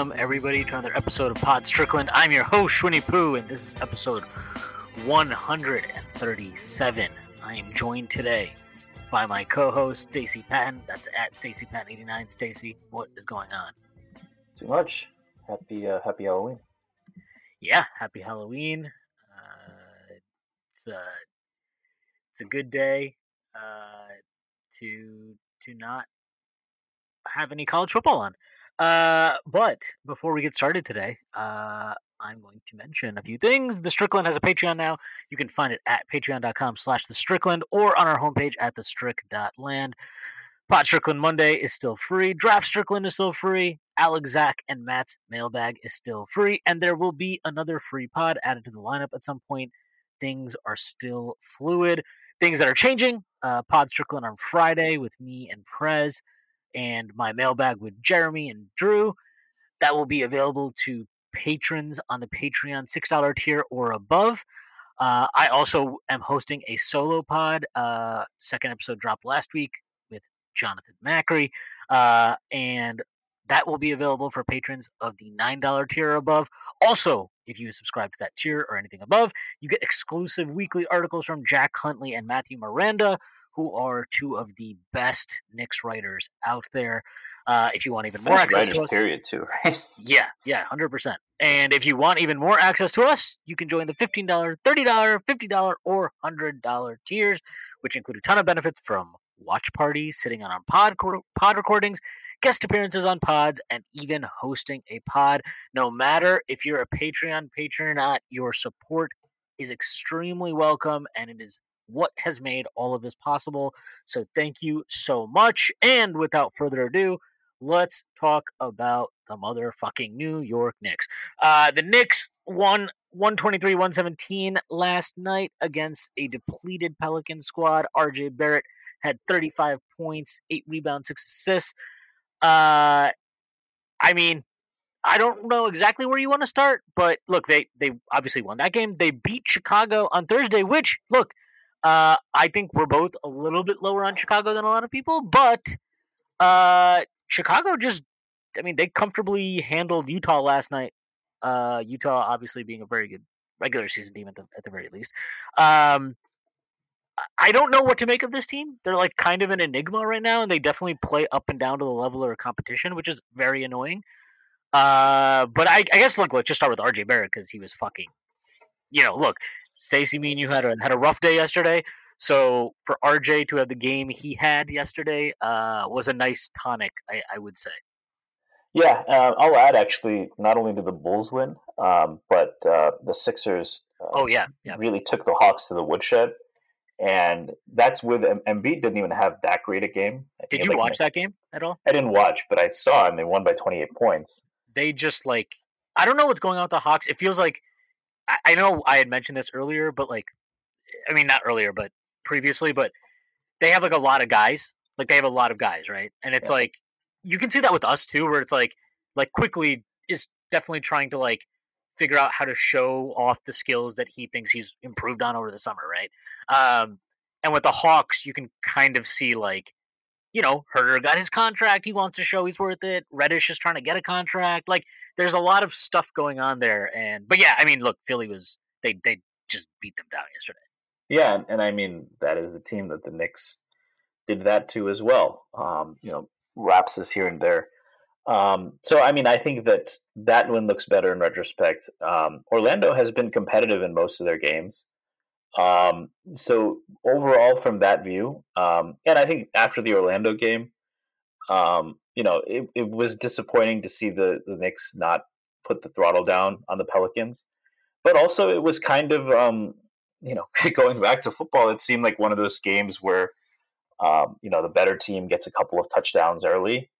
Welcome, everybody, to another episode of Pod Strickland. I'm your host, Schwinny Poo, and this is episode 137. I am joined today by my co-host, Stacy Patton. That's at Stacy Patton89. Stacy, what is going on? Too much. Happy uh, Happy Halloween. Yeah, happy Halloween. Uh, it's a it's a good day uh, to to not have any college football on. Uh, but before we get started today, uh, I'm going to mention a few things. The Strickland has a Patreon now. You can find it at patreon.com slash the Strickland or on our homepage at the strick.land. Pod Strickland Monday is still free. Draft Strickland is still free. Alex, Zach, and Matt's mailbag is still free. And there will be another free pod added to the lineup at some point. Things are still fluid. Things that are changing. Uh, pod Strickland on Friday with me and Prez and my mailbag with Jeremy and Drew. That will be available to patrons on the Patreon $6 tier or above. Uh, I also am hosting a solo pod. Uh, second episode dropped last week with Jonathan Macri. Uh, and that will be available for patrons of the $9 tier or above. Also, if you subscribe to that tier or anything above, you get exclusive weekly articles from Jack Huntley and Matthew Miranda, who are two of the best Knicks writers out there. Uh, if you want even more Best access to us, period, too, right? yeah, yeah, hundred percent. And if you want even more access to us, you can join the fifteen dollar, thirty dollar, fifty dollar, or hundred dollar tiers, which include a ton of benefits from watch parties, sitting on our pod pod recordings, guest appearances on pods, and even hosting a pod. No matter if you're a Patreon patron or not, your support is extremely welcome, and it is what has made all of this possible. So thank you so much. And without further ado, let's talk about the motherfucking New York Knicks. Uh, the Knicks won 123 117 last night against a depleted Pelican squad. RJ Barrett had 35 points, eight rebounds, six assists. Uh, I mean, I don't know exactly where you want to start, but look, they they obviously won that game. They beat Chicago on Thursday, which look, uh, I think we're both a little bit lower on Chicago than a lot of people, but uh, Chicago just, I mean, they comfortably handled Utah last night. Uh, Utah obviously being a very good regular season team at the at the very least. Um, I don't know what to make of this team. They're like kind of an enigma right now, and they definitely play up and down to the level of competition, which is very annoying. Uh, but I, I guess look, let's just start with RJ Barrett because he was fucking. You know, look, Stacy, me and you had a had a rough day yesterday. So for RJ to have the game he had yesterday uh, was a nice tonic, I, I would say. Yeah, uh, I'll add actually, not only did the Bulls win, um, but uh, the Sixers uh, Oh yeah, yeah. really took the Hawks to the woodshed. And that's with Em- Embiid didn't even have that great a game. Did he you like, watch that game at all? I didn't watch, but I saw and they won by 28 points. They just like I don't know what's going on with the Hawks. It feels like I, know I had mentioned this earlier, but like I mean not earlier, but previously, but they have like a lot of guys. Like they have a lot of guys, right? And it's Yeah. like you can see that with us too, where it's like like Quickley is definitely trying to like figure out how to show off the skills that he thinks he's improved on over the summer, right? Um, and with the Hawks, you can kind of see like, you know, Huerter got his contract. He wants to show he's worth it. Reddish is trying to get a contract. Like, there's a lot of stuff going on there. And but yeah, I mean, look, Philly was they they just beat them down yesterday. Yeah, and, I mean that is the team that the Knicks did that to as well. Um, you know, lapses here and there. Um, so I mean, I think that that one looks better in retrospect. Um, Orlando has been competitive in most of their games. Um, so overall, from that view, um, and I think after the Orlando game, um, you know, it, it was disappointing to see the the Knicks not put the throttle down on the Pelicans, but also it was kind of um, you know, going back to football, it seemed like one of those games where Um, you know, the better team gets a couple of touchdowns early,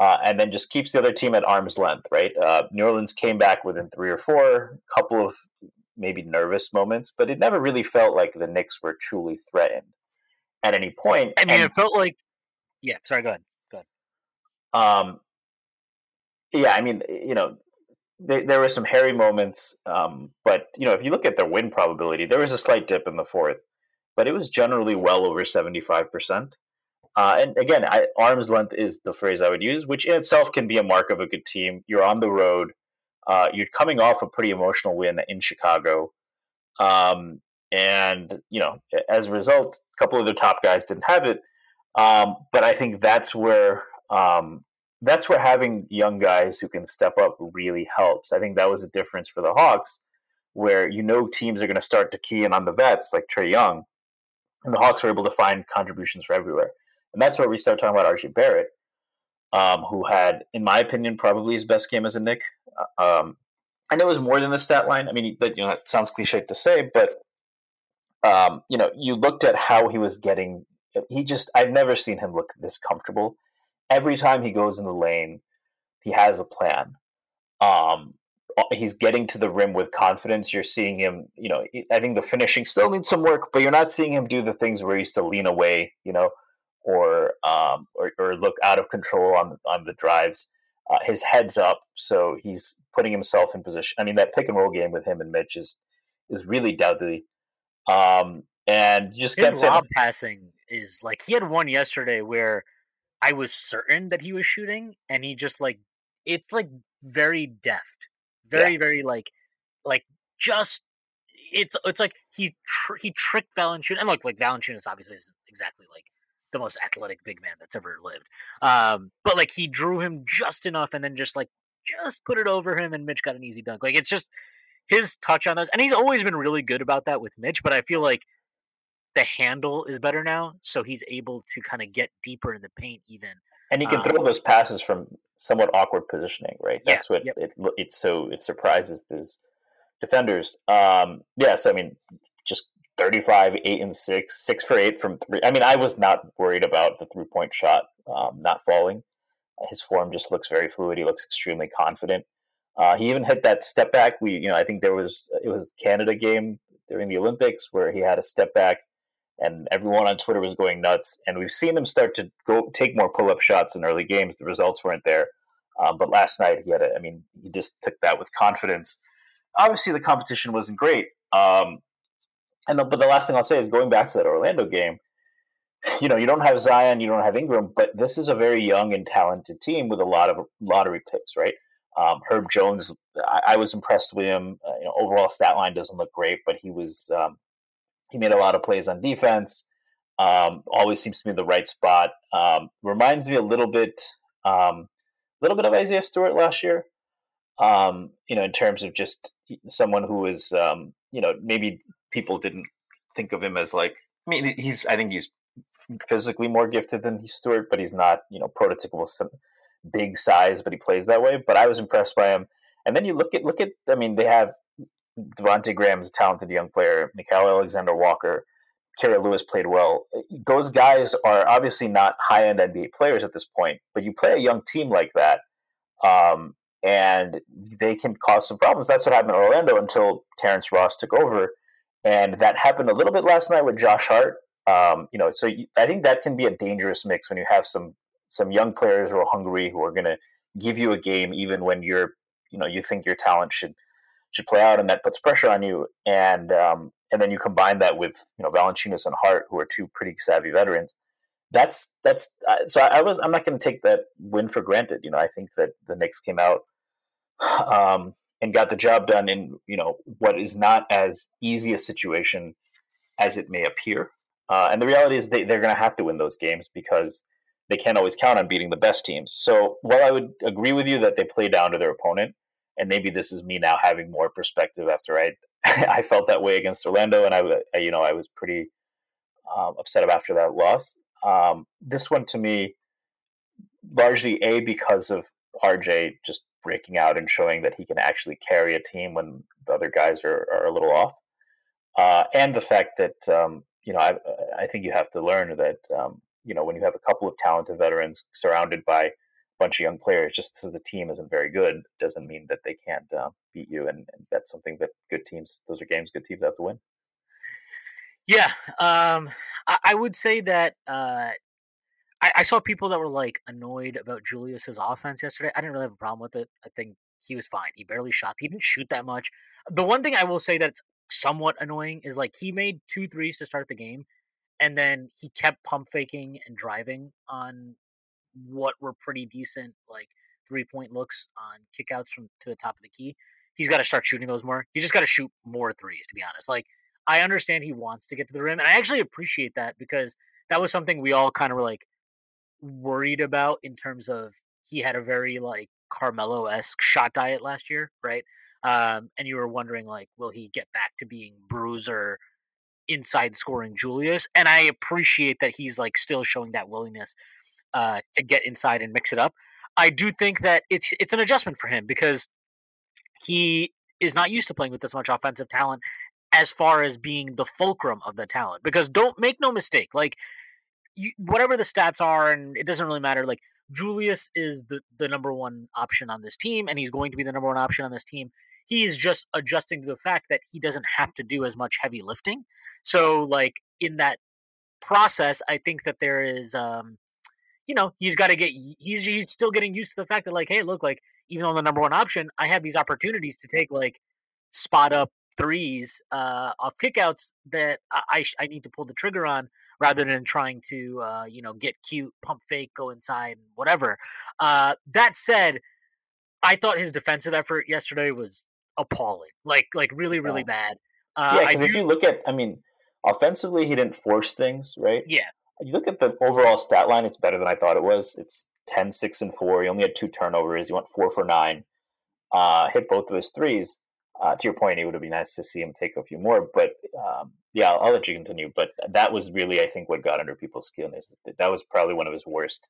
uh, and then just keeps the other team at arm's length. Right? Uh, New Orleans came back within three or four, couple of maybe nervous moments, but it never really felt like the Knicks were truly threatened at any point. I mean, And- it felt like. Yeah, sorry. Go ahead. Go ahead. Um, yeah, I mean, you know, there, there were some hairy moments, um, but you know, if you look at their win probability, there was a slight dip in the fourth, but it was generally well over seventy-five percent. Uh, and again, I, arm's length is the phrase I would use, which in itself can be a mark of a good team. You're on the road. Uh, you're coming off a pretty emotional win in Chicago, um, and you know, as a result, a couple of the top guys didn't have it. Um, but I think that's where um, that's where having young guys who can step up really helps. I think that was a difference for the Hawks, where you know teams are going to start to key in on the vets like Trae Young, and the Hawks were able to find contributions from everywhere. And that's where we start talking about RJ Barrett, um, who had, in my opinion, probably his best game as a Knick. Um, I know it was more than the stat line. I mean, that you know, sounds cliche to say, but um, you know, you looked at how he was getting. He just, I've never seen him look this comfortable. Every time he goes in the lane, he has a plan. Um, he's getting to the rim with confidence. You're seeing him, you know, I think the finishing still needs some work, but you're not seeing him do the things where he used to lean away, you know, or um, or, or look out of control on on the drives. Uh, his head's up, so he's putting himself in position. I mean, that pick and roll game with him and Mitch is is really deadly. Um, and you just can't His say lob passing is like he had one yesterday where I was certain that he was shooting, and he just like it's like very deft, very very like like just it's it's like he tr- he tricked Valanciunas, and look like Valanciunas obviously isn't exactly like the most athletic big man that's ever lived, um, but like he drew him just enough, and then just like just put it over him, and Mitch got an easy dunk. Like it's just his touch on those, and he's always been really good about that with Mitch, but I feel like the handle is better now, so he's able to kind of get deeper in the paint even. and he can um, throw those passes from somewhat awkward positioning, right? Yeah, That's what yep. it it's so it surprises these defenders. Um, yeah, so I mean, just 35, 8 and 6, 6 for 8 from 3. I mean, I was not worried about the three-point shot um, not falling. His form just looks very fluid. He looks extremely confident. Uh, he even hit that step back. We, you know, I think there was it was Canada game during the Olympics where he had a step back, and everyone on Twitter was going nuts. And we've seen him start to go take more pull up shots in early games. The results weren't there, um, but last night he had. A, I mean, he just took that with confidence. Obviously, the competition wasn't great. Um, and but the last thing I'll say is going back to that Orlando game. You know, you don't have Zion, you don't have Ingram, but this is a very young and talented team with a lot of lottery picks, right? Um, Herb Jones, I, I was impressed with him. Uh, you know, overall stat line doesn't look great, but he was um, he made a lot of plays on defense. Um, always seems to be in the right spot. Um, reminds me a little bit, um, little bit of Isaiah Stewart last year. Um, you know, in terms of just someone who is, you know, maybe people didn't think of him as like. I mean, he's. I think he's physically more gifted than Stewart, but he's not, you know, prototypical big size, but he plays that way. But I was impressed by him. And then you look at look at. I mean, they have Devontae Graham's a talented young player. Nickeil Alexander Walker, Kira Lewis played well. Those guys are obviously not high end NBA players at this point, but you play a young team like that, um, and they can cause some problems. That's what happened in Orlando until Terrence Ross took over, and that happened a little bit last night with Josh Hart. Um, you know, so I think that can be a dangerous mix when you have some some young players who are hungry who are going to give you a game even when you're you know you think your talent should should play out, and that puts pressure on you. And um, and then you combine that with you know Valanciunas and Hart, who are two pretty savvy veterans. That's that's uh, so I, I was I'm not going to take that win for granted. You know, I think that the Knicks came out um, and got the job done in you know what is not as easy a situation as it may appear. Uh, and the reality is they, they're going to have to win those games because they can't always count on beating the best teams. So while I would agree with you that they play down to their opponent, and maybe this is me now having more perspective after I I felt that way against Orlando, and I you know I was pretty um, upset after that loss. Um, this one to me, largely a because of RJ just breaking out and showing that he can actually carry a team when the other guys are, are a little off, uh, and the fact that um, you know I I think you have to learn that um, you know, when you have a couple of talented veterans surrounded by a bunch of young players, just because the team isn't very good doesn't mean that they can't uh, beat you. And, and, that's something that good teams, those are games good teams have to win. Yeah, um, I, I, would say that uh, I, I, saw people that were like annoyed about Julius's offense yesterday. I didn't really have a problem with it. I think he was fine. He barely shot. He didn't shoot that much. The one thing I will say that's somewhat annoying is like he made two threes to start the game, and then he kept pump faking and driving on what were pretty decent like three point looks on kickouts from to the top of the key. He's got to start shooting those more. He just got to shoot more threes. To be honest, like I understand he wants to get to the rim, and I actually appreciate that because that was something we all kind of were like worried about in terms of he had a very like Carmelo esque shot diet last year, right? Um, and you were wondering like, will he get back to being bruiser inside scoring Julius? And I appreciate that he's like still showing that willingness uh, to get inside and mix it up. I do think that it's it's an adjustment for him because he is not used to playing with this much offensive talent as far as being the fulcrum of the talent. Because don't make no mistake, like whatever the stats are, and it doesn't really matter. Like Julius is the the number one option on this team, and he's going to be the number one option on this team. He is just adjusting to the fact that he doesn't have to do as much heavy lifting. So, like in that process, I think that there is, um, you know, he's got to get. He's he's still getting used to the fact that, like, hey, look, like even on the number one option, I have these opportunities to take like spot up threes uh, off kickouts that I, I need to pull the trigger on rather than trying to uh, you know get cute, pump fake, go inside, whatever. Uh, that said, I thought his defensive effort yesterday was appalling, like like really really bad. Uh, yeah, because if you look at, I mean, offensively he didn't force things, right? Yeah. You look at the overall stat line; it's better than I thought it was. It's 10, 6, and four. He only had two turnovers. He went four for nine. Uh, hit both of his threes uh, to your point, it would be nice to see him take a few more. But um, yeah, I'll, let you continue. But that was really, I think, what got under people's skin is that, that was probably one of his worst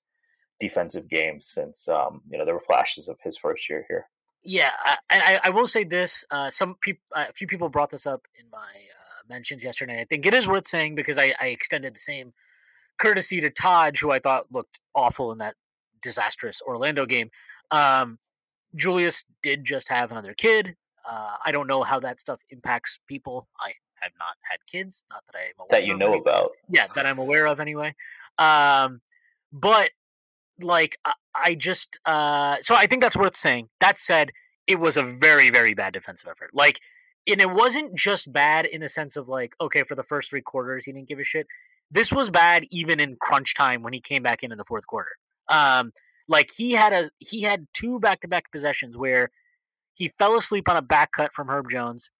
defensive games since um, you know there were flashes of his first year here. Yeah, and I, I, will say this: uh, some people, uh, a few people brought this up in my uh, mentions yesterday. I think it is worth saying because I, I extended the same courtesy to Todd, who I thought looked awful in that disastrous Orlando game. Um, Julius did just have another kid. Uh, I don't know how that stuff impacts people. I have not had kids, not that I'm aware that you know about. Yeah, that I'm aware of anyway. Um, but like I, I just uh, so I think that's worth saying. That said, it was a very very bad defensive effort. Like, and it wasn't just bad in the sense of like okay for the first three quarters he didn't give a shit. This was bad even in crunch time when he came back in in the fourth quarter. Um, like he had a he had two back to back possessions where he fell asleep on a back cut from Herb Jones,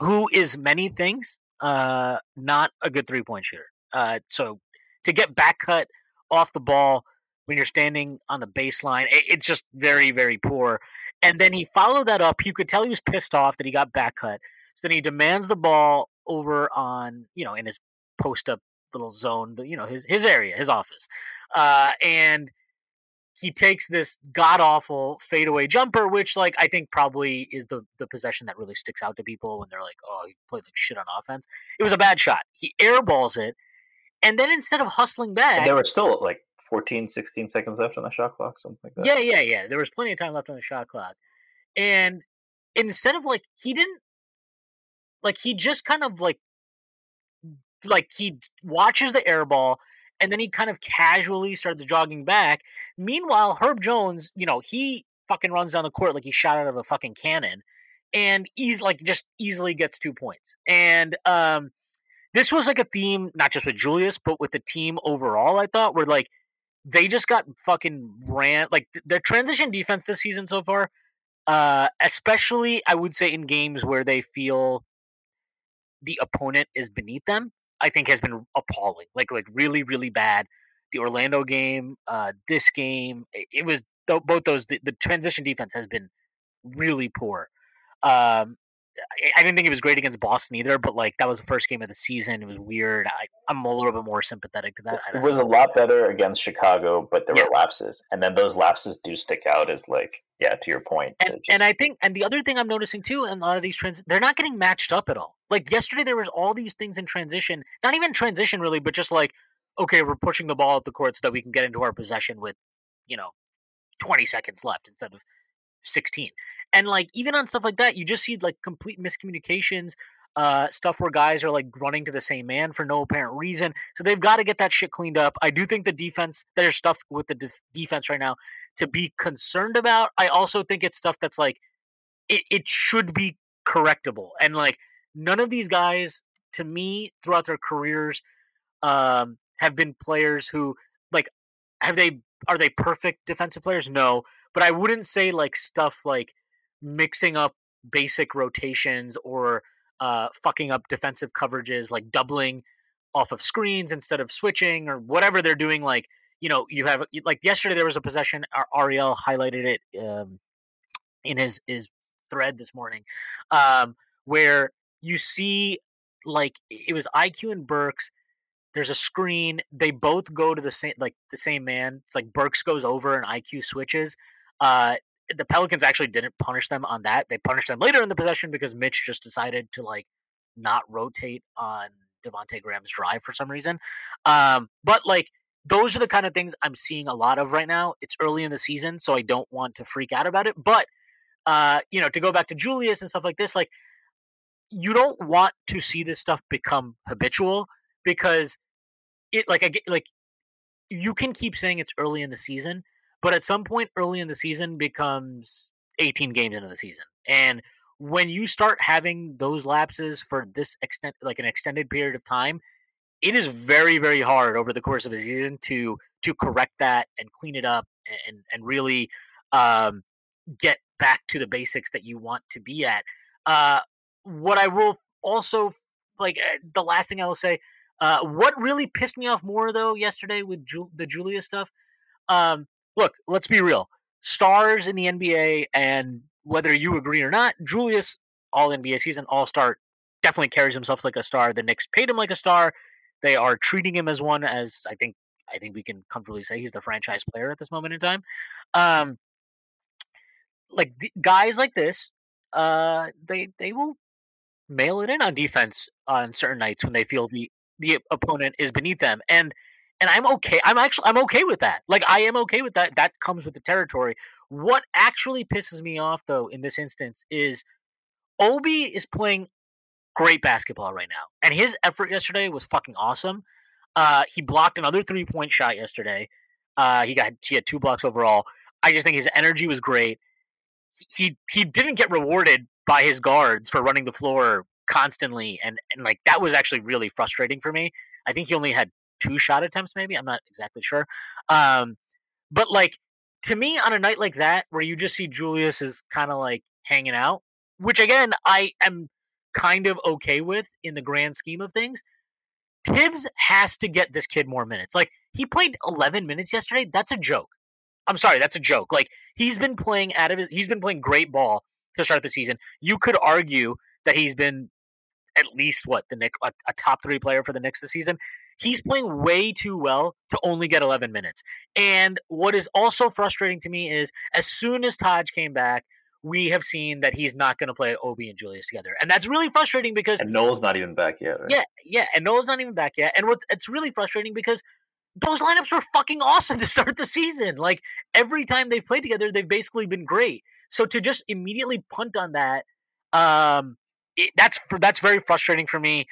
who is many things, uh, not a good three point shooter. Uh, so to get back cut off the ball when you're standing on the baseline, it, it's just very, very poor. And then he followed that up. You could tell he was pissed off that he got back cut. So then he demands the ball over on, you know, in his post up little zone, you know, his his area, his office. Uh, and he takes this god awful fadeaway jumper, which like I think probably is the the possession that really sticks out to people when they're like, oh, he played like shit on offense. It was a bad shot. He airballs it, and then instead of hustling back, and there were still like 14, 16 seconds left on the shot clock, something like that. Yeah, yeah, yeah. There was plenty of time left on the shot clock, and instead of like he didn't like he just kind of like like he watches the airball and then he kind of casually starts jogging back. Meanwhile, Herb Jones, you know, he fucking runs down the court like he shot out of a fucking cannon, and he's like just easily gets two points. And um, this was like a theme, not just with Julius, but with the team overall. I thought where like they just got fucking ran like their transition defense this season so far. Uh, especially, I would say in games where they feel the opponent is beneath them I think has been appalling. Like like really really bad. The Orlando game, uh, this game, it, it was th- both those. The, the, transition defense has been really poor. Um, I didn't think it was great against Boston either, but like that was the first game of the season. It was weird. I, am a little bit more sympathetic to that. It was know. a lot better against Chicago, but there yeah. were lapses, and then those lapses do stick out as like, yeah, to your point. And, just... and I think, and the other thing I'm noticing too, in a lot of these trends, they're not getting matched up at all. Like yesterday, there was all these things in transition, not even transition really, but just like, okay, we're pushing the ball up the court so that we can get into our possession with, you know, 20 seconds left instead of 16. And like even on stuff like that, you just see like complete miscommunications, uh, stuff where guys are like running to the same man for no apparent reason. So they've got to get that shit cleaned up. I do think the defense, there's stuff with the def- defense right now to be concerned about. I also think it's stuff that's like, it, it should be correctable. And like, none of these guys, to me, throughout their careers, um, have been players who, like, have they, are they perfect defensive players? No. But I wouldn't say like stuff like mixing up basic rotations or uh, fucking up defensive coverages, like doubling off of screens instead of switching or whatever they're doing. Like, you know, you have like yesterday there was a possession. Ariel highlighted it um, in his his thread this morning, um, where you see like it was IQ and Burks. There's a screen. They both go to the same like the same man. It's like Burks goes over and IQ switches. Uh, the Pelicans actually didn't punish them on that. They punished them later in the possession because Mitch just decided to like not rotate on Devonte Graham's drive for some reason. Um, but like those are the kind of things I'm seeing a lot of right now. It's early in the season, so I don't want to freak out about it. But uh, you know, to go back to Julius and stuff like this, like you don't want to see this stuff become habitual because it like I get like you can keep saying it's early in the season, but at some point early in the season becomes 18 games into the season. And when you start having those lapses for this extent like an extended period of time, it is very very hard over the course of a season to to correct that and clean it up and and really um, get back to the basics that you want to be at. Uh, what I will also like eh, the last thing I will say, uh, what really pissed me off more though yesterday with Ju- the Julia stuff, um, look, let's be real. Stars in the NBA, and whether you agree or not, Julius, all NBA season, all star, definitely carries himself like a star. The Knicks paid him like a star. They are treating him as one, as I think I think we can comfortably say he's the franchise player at this moment in time. Um, like guys like this, uh, they they will mail it in on defense on certain nights when they feel the the opponent is beneath them, and and I'm okay. I'm actually I'm okay with that. Like I am okay with that. That comes with the territory. What actually pisses me off though in this instance is Obi is playing great basketball right now, and his effort yesterday was fucking awesome. Uh, he blocked another three point shot yesterday. Uh, he got he had two blocks overall. I just think his energy was great. He he didn't get rewarded by his guards for running the floor constantly, and and like that was actually really frustrating for me. I think he only had two shot attempts, maybe. I'm not exactly sure. Um, but like to me, on a night like that, where you just see Julius is kind of like hanging out, which again I am kind of okay with in the grand scheme of things. Thibs has to get this kid more minutes. Like he played 11 minutes yesterday. That's a joke. I'm sorry, that's a joke. Like he's been playing out of his, he's been playing great ball to start the season. You could argue that he's been at least what the Nick a, a top three player for the Knicks this season he's playing way too well to only get 11 minutes. And what is also frustrating to me is as soon as Taj came back, we have seen that he's not going to play Obi and Julius together. And that's really frustrating because And Noel's not even back yet, right? Yeah, yeah, and Noel's not even back yet. And what it's really frustrating because those lineups were fucking awesome to start the season. Like every time they've played together, they've basically been great. So to just immediately punt on that, um, it, that's that's very frustrating for me.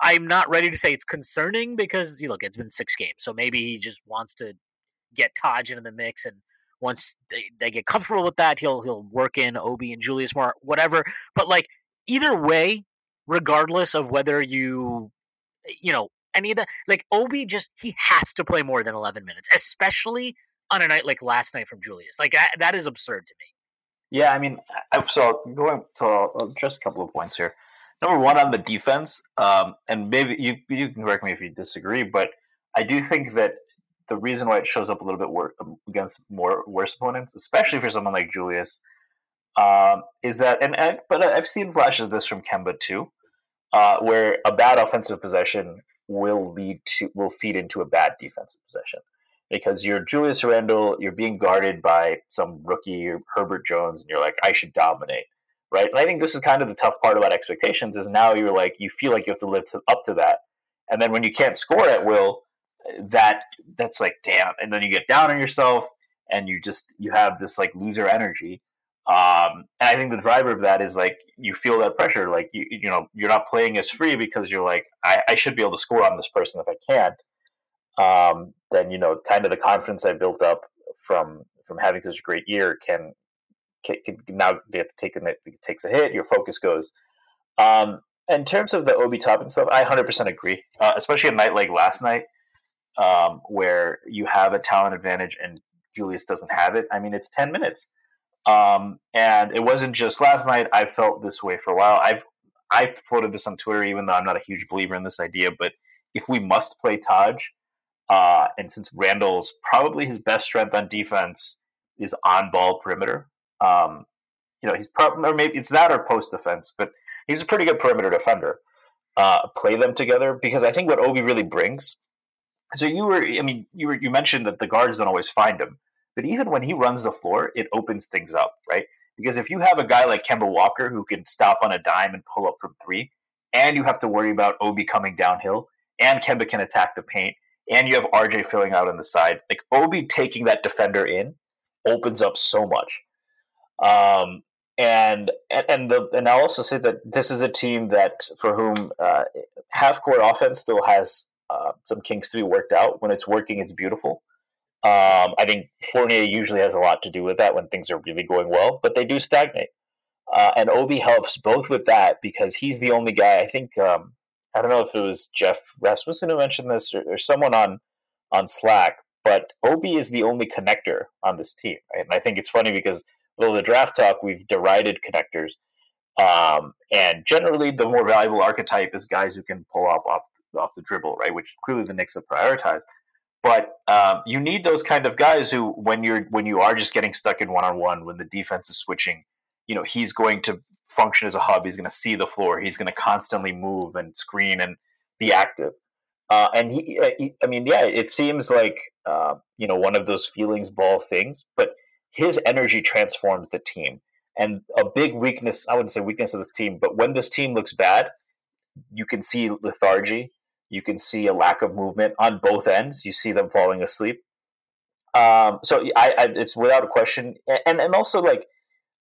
I'm not ready to say it's concerning because you look, it's been six games, so maybe he just wants to get Taj into the mix, and once they, they get comfortable with that, he'll he'll work in Obi and Julius more, whatever. But like either way, regardless of whether you you know any of that, like Obi just he has to play more than 11 minutes, especially on a night like last night from Julius. Like that is absurd to me. Yeah, I mean, so going to just a couple of points here number one on the defense, um, and maybe you you can correct me if you disagree, but I do think that the reason why it shows up a little bit wor- um, against more worse opponents, especially for someone like Julius, um, is that and, and, but I've seen flashes of this from Kemba too, uh, where a bad offensive possession will lead to will feed into a bad defensive possession. Because you're Julius Randle, you're being guarded by some rookie Herbert Jones, and you're like, I should dominate right? And I think this is kind of the tough part about expectations is now you're like you feel like you have to live to, up to that, and then when you can't score at will, that that's like damn, and then you get down on yourself and you just you have this like loser energy. Um, and I think the driver of that is like you feel that pressure, like you you know you're not playing as free because you're like I, I should be able to score on this person if I can't. Um, then you know kind of the confidence I built up from from having such a great year can, now they have to take a takes a hit, your focus goes. Um, in terms of the Obi Toppin stuff, I 100% agree, uh, especially a night like last night um, where you have a talent advantage and Julius doesn't have it. I mean, it's 10 minutes. Um, and it wasn't just last night. I felt this way for a while. I've I floated this on Twitter, even though I'm not a huge believer in this idea. But if we must play Taj, uh, and since Randle's probably his best strength on defense is on ball perimeter, um, you know he's probably or maybe it's that or post defense, but he's a pretty good perimeter defender. Uh, play them together because I think what Obi really brings. So you were, I mean, you were you mentioned that the guards don't always find him. But even when he runs the floor, it opens things up, right? Because if you have a guy like Kemba Walker who can stop on a dime and pull up from three, and you have to worry about Obi coming downhill, and Kemba can attack the paint, and you have RJ filling out on the side, like Obi taking that defender in opens up so much. Um, and and the and I'll also say that this is a team that for whom uh, half court offense still has uh, some kinks to be worked out. When it's working, it's beautiful. Um, I think Fournier usually has a lot to do with that when things are really going well, but they do stagnate. Uh, and Obi helps both with that because he's the only guy. I think um, I don't know if it was Jeff Rasmussen who mentioned this or, or, someone on on Slack, but Obi is the only connector on this team. Right? And I think it's funny because though the draft talk we've derided connectors, um, and generally the more valuable archetype is guys who can pull off off the dribble, right? Which clearly the Knicks have prioritized. But um, you need those kind of guys who, when you're when you are just getting stuck in one on one, when the defense is switching, you know he's going to function as a hub. He's going to see the floor. He's going to constantly move and screen and be active. Uh, and he, uh, he, I mean, yeah, it seems like uh, you know one of those feelings ball things, but his energy transforms the team. And a big weakness, I wouldn't say weakness of this team, but when this team looks bad, you can see lethargy you can see a lack of movement on both ends. You see them falling asleep. Um, so I, I, it's without a question, and and also like,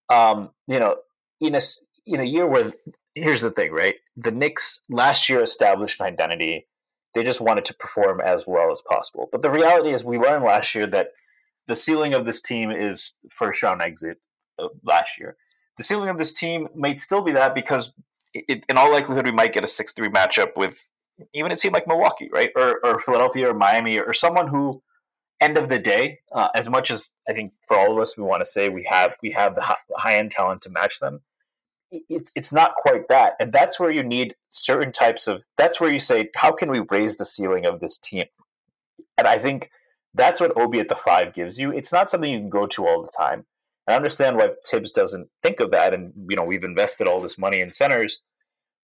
um, you know, in a in a year where here's the thing, right? The Knicks last year established an identity. They just wanted to perform as well as possible. But the reality is, we learned last year that the ceiling of this team is first round exit uh, last year. The ceiling of this team might still be that because, it, in all likelihood, we might get a six three matchup with even a team like Milwaukee, right, or, or Philadelphia or Miami or someone who, end of the day, uh, as much as I think for all of us we want to say we have we have the high end talent to match them, it's it's not quite that, and that's where you need certain types of. That's where you say, how can we raise the ceiling of this team? And I think that's what Obi at the five gives you. It's not something you can go to all the time. I understand why Thibs doesn't think of that, and you know we've invested all this money in centers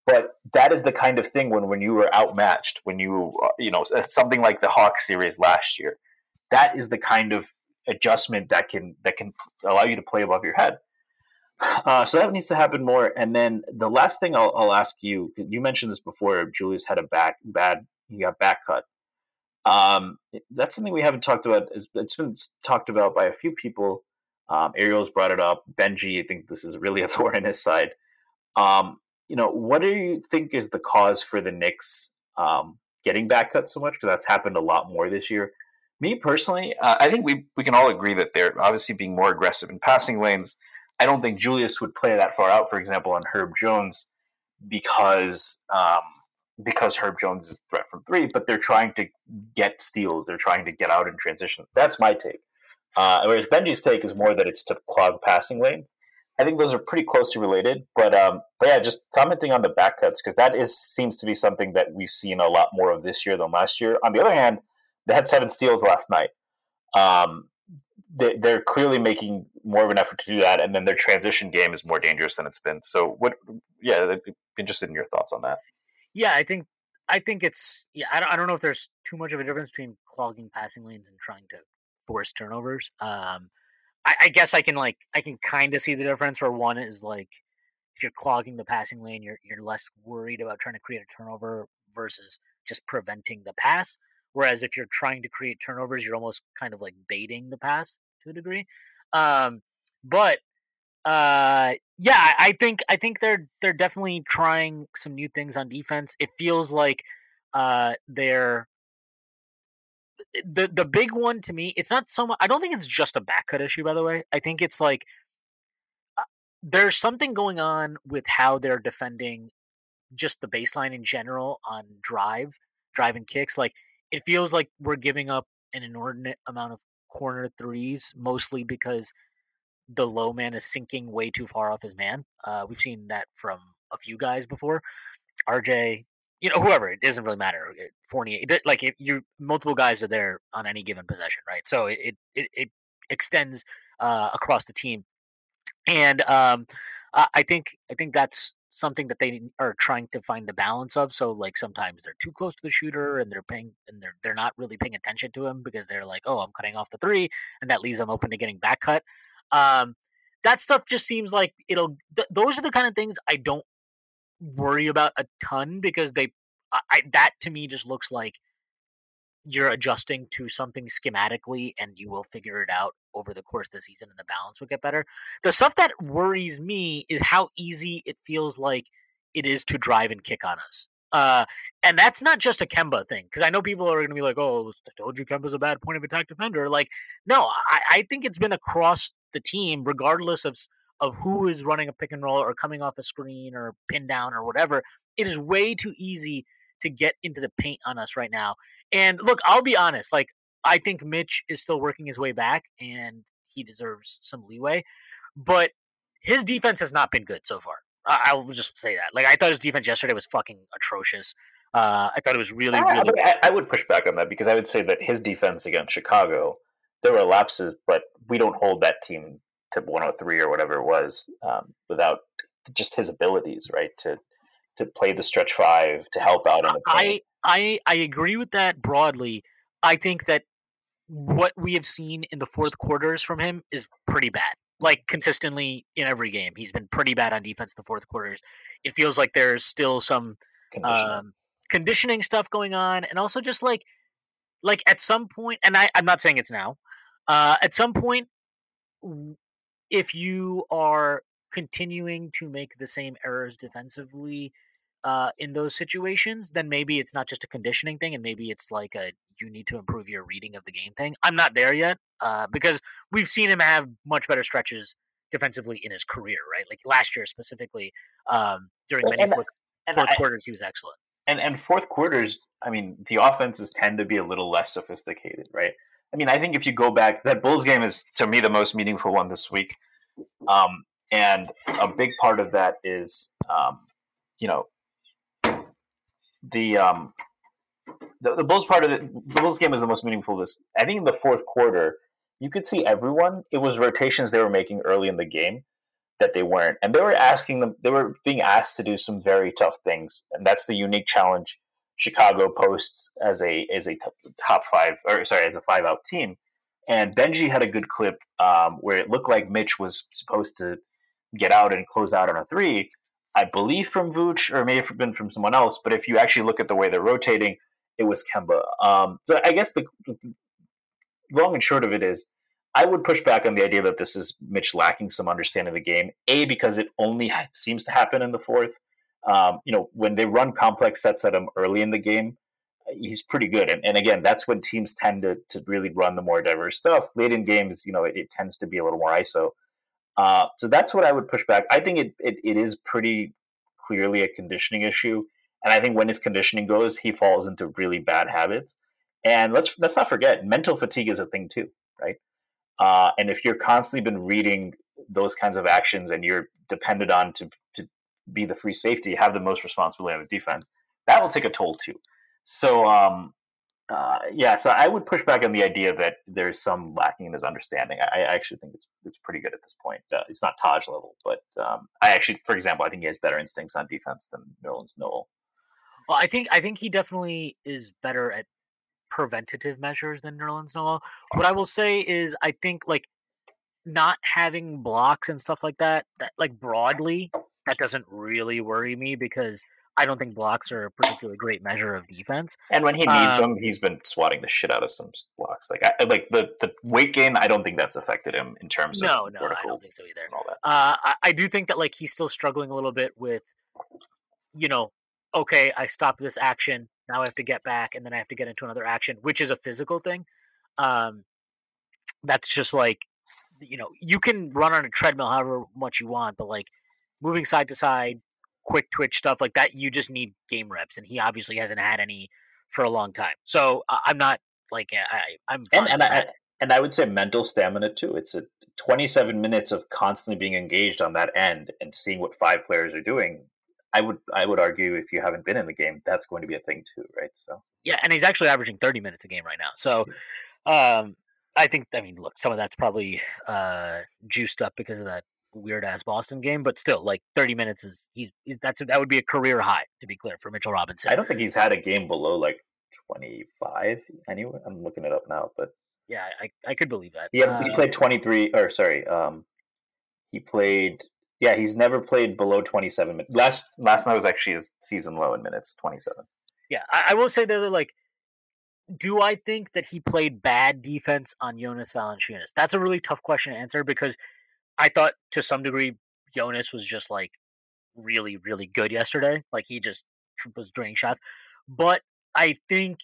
but that is the kind of thing when when you were outmatched, when you uh, you know something like the Hawks series last year, that is the kind of adjustment that can that can allow you to play above your head. Uh, so that needs to happen more. And then the last thing I'll, I'll ask you, you mentioned this before. Julius had a back bad, he got back cut. Um, that's something we haven't talked about. It's been talked about by a few people. Um, Ariel's brought it up. Benji, I think this is really a thorn in his side. Um, you know, what do you think is the cause for the Knicks um, getting back cut so much? Because that's happened a lot more this year. Me personally, uh, I think we we can all agree that they're obviously being more aggressive in passing lanes. I don't think Julius would play that far out, for example, on Herb Jones, because um, because Herb Jones is a threat from three. But they're trying to get steals. They're trying to get out in transition. That's my take. Uh, whereas Benji's take is more that it's to clog passing lanes. I think those are pretty closely related. But um, but yeah, just commenting on the back cuts because that is seems to be something that we've seen a lot more of this year than last year. On the other hand, they had seven steals last night. Um, they, they're clearly making more of an effort to do that, and then their transition game is more dangerous than it's been. So, what? Yeah, interested in your thoughts on that. Yeah, I think I think it's yeah. I don't, I don't know if there's too much of a difference between clogging passing lanes and trying to force turnovers. Um, I, I guess I can like I can kind of see the difference. Where one is like if you're clogging the passing lane, you're you're less worried about trying to create a turnover versus just preventing the pass. Whereas if you're trying to create turnovers, you're almost kind of like baiting the pass to a degree. Um, but uh, yeah, I think I think they're they're definitely trying some new things on defense. It feels like uh, they're the the big one to me. It's not so much. I don't think it's just a back cut issue. By the way, I think it's like uh, there's something going on with how they're defending just the baseline in general on drive, drive and kicks. Like it feels like we're giving up an inordinate amount of corner threes, mostly because the low man is sinking way too far off his man. Uh, we've seen that from a few guys before. RJ, you know, whoever it doesn't really matter. Fournier, like if you multiple guys are there on any given possession, right? So it it it extends uh, across the team, and um, I think I think that's something that they are trying to find the balance of. So like sometimes they're too close to the shooter and they're paying and they're they're not really paying attention to him because they're like, oh, I'm cutting off the three, and that leaves them open to getting back cut. Um, that stuff just seems like it'll. Th- those are the kind of things I don't worry about a ton because they. I, that to me just looks like you're adjusting to something schematically and you will figure it out over the course of the season and the balance will get better. The stuff that worries me is how easy it feels like it is to drive and kick on us. Uh, and that's not just a Kemba thing because I know people are going to be like, "Oh, I told you Kemba's a bad point of attack defender." Like, no, I, I think it's been across the team, regardless of of who is running a pick and roll or coming off a screen or pin down or whatever. It is way too easy to get into the paint on us right now. And look, I'll be honest, like I think Mitch is still working his way back and he deserves some leeway, but his defense has not been good so far. I, will just say that. Like I thought his defense yesterday was fucking atrocious. Uh, I thought it was really, I, really. I, I, would push back on that because I would say that his defense against Chicago, there were lapses, but we don't hold that team to 103 or whatever it was um, without just his abilities, right? To to play the stretch five, to help out in the paint. I I I agree with that broadly. I think that what we have seen in the fourth quarters from him is pretty bad like consistently in every game. He's been pretty bad on defense in the fourth quarters. It feels like there's still some conditioning, um, conditioning stuff going on, and also just like like at some point, and I, I'm not saying it's now. Uh, at some point, if you are continuing to make the same errors defensively uh, in those situations, then maybe it's not just a conditioning thing, and maybe it's like a you need to improve your reading of the game thing. I'm not there yet uh, because we've seen him have much better stretches defensively in his career, right? Like last year specifically, um, during many and, fourth, and fourth I, quarters, he was excellent. And and fourth quarters, I mean, the offenses tend to be a little less sophisticated, right? I mean, I think if you go back, that Bulls game is to me the most meaningful one this week, um, and a big part of that is, um, you know, the um, the, the Bulls part of it, the Bulls game was the most meaningful. This I think in the fourth quarter, you could see everyone. It was rotations they were making early in the game that they weren't, and they were asking them. They were being asked to do some very tough things, and that's the unique challenge Chicago posts as a as a top five or sorry as a five out team. And Benji had a good clip um, where it looked like Mitch was supposed to get out and close out on a three. I believe from Vooch or it may have been from someone else. But if you actually look at the way they're rotating, it was Kemba. Um, so I guess the long and short of it is, I would push back on the idea that this is Mitch lacking some understanding of the game. A because it only seems to happen in the fourth. Um, you know, when they run complex sets at him early in the game, he's pretty good. And, and again, that's when teams tend to to really run the more diverse stuff. Late in games, you know, it, it tends to be a little more ISO. Uh, so that's what I would push back. I think it, it, it is pretty clearly a conditioning issue. And I think when his conditioning goes, he falls into really bad habits. And let's let's not forget, mental fatigue is a thing too, right? Uh, and if you're constantly been reading those kinds of actions and you're depended on to to be the free safety, have the most responsibility on the defense, that will take a toll too. So um, uh, yeah, so I would push back on the idea that there's some lacking in his understanding. I, I actually think it's it's pretty good at this point. Uh, it's not Taj level, but um, I actually, for example, I think he has better instincts on defense than Nerlens Noel. Well, I think I think he definitely is better at preventative measures than Nerlens Noel. What I will say is, I think like not having blocks and stuff like that, that like broadly, that doesn't really worry me because I don't think blocks are a particularly great measure of defense. And when he needs Um, them, he's been swatting the shit out of some blocks. Like I, like the the weight gain, I don't think that's affected him in terms No, of no, no, I don't think so either. all that. Uh, I, I do think that like he's still struggling a little bit with, you know, okay, I stopped this action. Now I have to get back, and then I have to get into another action, which is a physical thing. Um, that's just like, you know, you can run on a treadmill however much you want, but like moving side to side, quick twitch stuff like that, you just need game reps, and he obviously hasn't had any for a long time. So I'm not like I, I'm And and I and I would say mental stamina too. It's a 27 minutes of constantly being engaged on that end and seeing what five players are doing. I would I would argue if you haven't been in the game, that's going to be a thing too, right? So Yeah, and he's actually averaging 30 minutes a game right now. So, um, I think, I mean, look, some of that's probably uh, juiced up because of that weird ass Boston game, but still, like 30 minutes is he's, that's that would be a career high to be clear for Mitchell Robinson. I don't think he's had a game below like 25 anyway. I'm looking it up now, but yeah, I, I could believe that. he had, he Uh, played 23 or sorry, um he played yeah, he's never played below 27 minutes. Last last night was actually his season low in minutes, 27. Yeah, I, I will say that like, do I think that he played bad defense on Jonas Valanciunas? That's a really tough question to answer because I thought to some degree Jonas was just like really, really good yesterday. Like he just was draining shots. But I think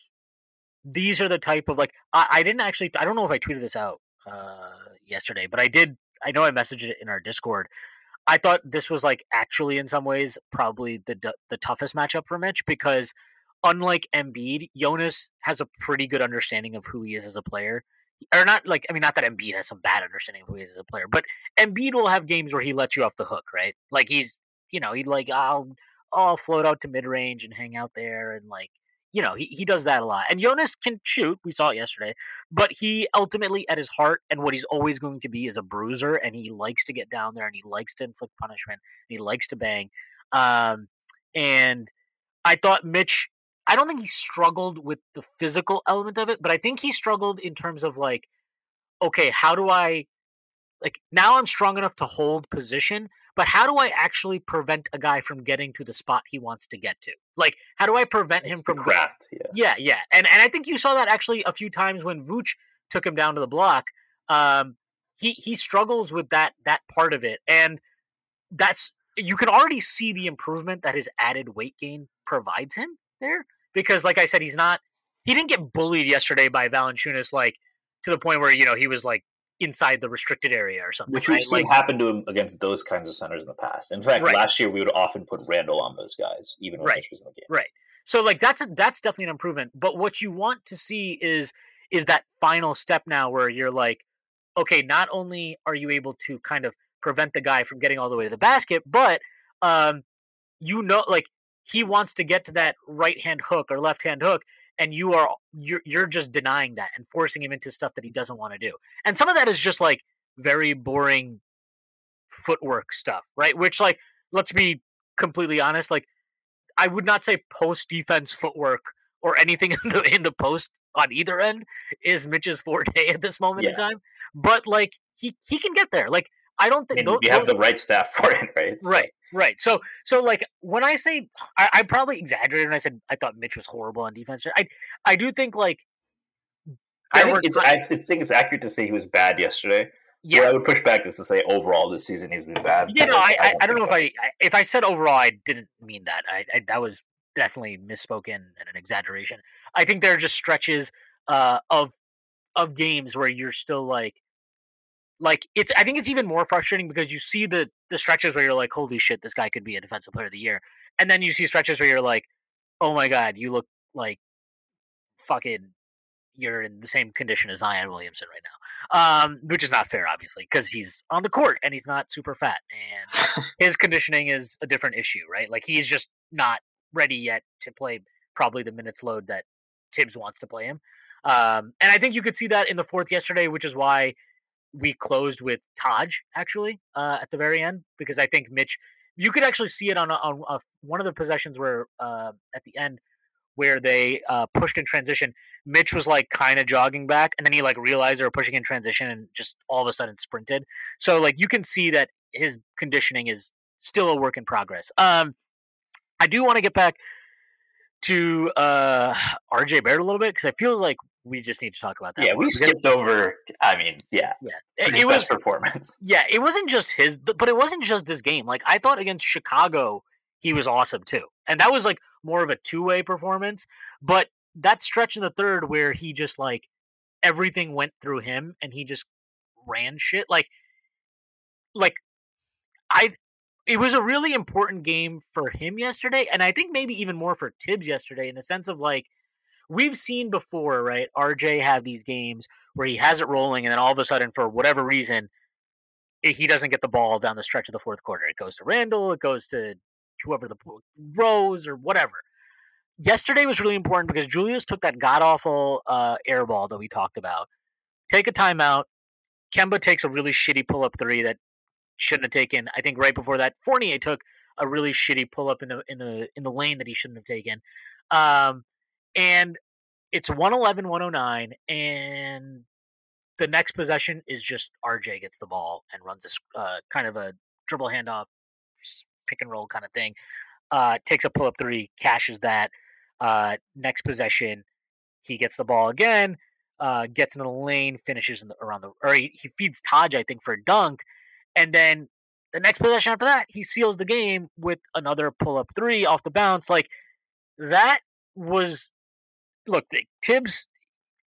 these are the type of like I, I didn't actually I don't know if I tweeted this out uh yesterday, but I did I know I messaged it in our Discord. I thought this was like actually in some ways probably the the, toughest matchup for Mitch because unlike Embiid, Jonas has a pretty good understanding of who he is as a player. Or not like I mean not that Embiid has some bad understanding of who he is as a player, but Embiid will have games where he lets you off the hook, right? Like he's you know, he'd like I'll I'll float out to mid range and hang out there and like you know, he, he does that a lot. And Jonas can shoot, we saw it yesterday, but he ultimately at his heart and what he's always going to be is a bruiser and he likes to get down there and he likes to inflict punishment and he likes to bang. Um and I thought Mitch I don't think he struggled with the physical element of it, but I think he struggled in terms of like, okay, how do I like now I'm strong enough to hold position, but how do I actually prevent a guy from getting to the spot he wants to get to? Like, how do I prevent him It's the from craft, yeah. yeah, yeah, and and I think you saw that actually a few times when Vooch took him down to the block. Um, he he struggles with that that part of it, and that's you can already see the improvement that his added weight gain provides him there. Because, like I said, he's not he didn't get bullied yesterday by Valanciunas like to the point where you know he was like inside the restricted area or something. Which we've right? seen Like, happen to him against those kinds of centers in the past. In fact, Right. last year we would often put Randle on those guys, even when Right. Mitch was in the game. Right. So like that's a, that's definitely an improvement. But what you want to see is is that final step now where you're like, okay, not only are you able to kind of prevent the guy from getting all the way to the basket, but um, you know, like he wants to get to that right hand hook or left hand hook, and you are you're you're just denying that and forcing him into stuff that he doesn't want to do. And some of that is just like very boring footwork stuff, right? Which like let's be completely honest, like I would not say post defense footwork or anything in the in the post on either end is Mitch's forte at this moment in time. But like he he can get there. Like I don't I think mean, we have those- the right staff for it, right? Right right. So so like when I say I, I probably exaggerated when I said I thought Mitch was horrible on defense. I I do think like I think, it's, I think it's accurate to say he was bad yesterday. yeah Where I would push back is to say overall this season he's been bad. Yeah, no, I, I, I don't know think if I, I if I said overall, I didn't mean that. I, I that was definitely misspoken and an exaggeration. I think there are just stretches uh, of of games where you're still like, like it's. I think it's even more frustrating because you see the the stretches where you're like, holy shit, this guy could be a defensive player of the year, and then you see stretches where you're like, oh my god, you look like fucking. You're in the same condition as Zion Williamson right now, um, which is not fair, obviously, because he's on the court and he's not super fat, and his conditioning is a different issue, right? Like he's just not ready yet to play probably the minutes load that Thibs wants to play him. Um, and I think you could see that in the fourth yesterday, which is why we closed with Taj actually uh, at the very end because I think Mitch, you could actually see it on a, on a, one of the possessions where uh, at the end where they uh, pushed in transition. Mitch was like kind of jogging back, and then he like realized they were pushing in transition and just all of a sudden sprinted. So like you can see that his conditioning is still a work in progress. Um, I do want to get back to uh, RJ Barrett a little bit because I feel like we just need to talk about that. Yeah, we skipped over. I mean, yeah, yeah, it, it was performance. Yeah, it wasn't just his, but it wasn't just this game. Like I thought against Chicago, he was awesome too, and that was like more of a two way performance. But that stretch in the third where he just like everything went through him and he just ran shit like like I it was a really important game for him yesterday, and I think maybe even more for Thibs yesterday in the sense of like we've seen before, right? RJ have these games where he has it rolling, and then all of a sudden, for whatever reason, he doesn't get the ball down the stretch of the fourth quarter. It goes to Randle, it goes to whoever the Rose or whatever. Yesterday was really important because Julius took that god awful uh, air ball that we talked about. Take a timeout. Kemba takes a really shitty pull up three that shouldn't have taken. I think right before that, Fournier took a really shitty pull up in the in the in the lane that he shouldn't have taken. Um, and it's 111 109 and the next possession is just RJ gets the ball and runs a uh, kind of a dribble handoff pick and roll kind of thing. Uh, takes a pull up three, cashes that. Uh, next possession, he gets the ball again, uh, gets in the lane, finishes in the, around the, or he, he feeds Taj, I think, for a dunk, and then the next possession after that, he seals the game with another pull up three off the bounce. Like that was look, Thibs.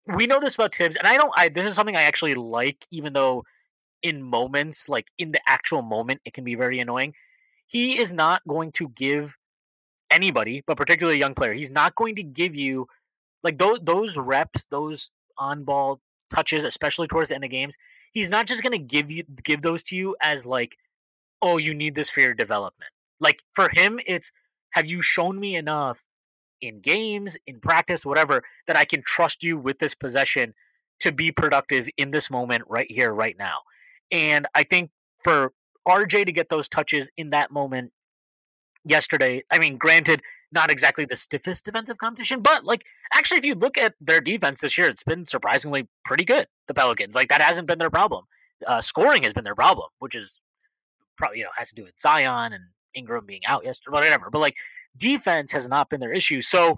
We know this about Thibs, and I don't. I this is something I actually like, even though in moments, like in the actual moment, it can be very annoying. He is not going to give anybody, but particularly a young player, he's not going to give you like those those reps, those on ball touches, especially towards the end of games he's not just going to give you give those to you as like oh you need this for your development like for him it's have you shown me enough in games in practice whatever that i can trust you with this possession to be productive in this moment right here right now and i think for rj to get those touches in that moment yesterday i mean granted not exactly the stiffest defensive competition, but like actually, if you look at their defense this year, it's been surprisingly pretty good. The Pelicans, like that, hasn't been their problem. Uh, scoring has been their problem, which is probably you know has to do with Zion and Ingram being out yesterday, whatever. But like defense has not been their issue. So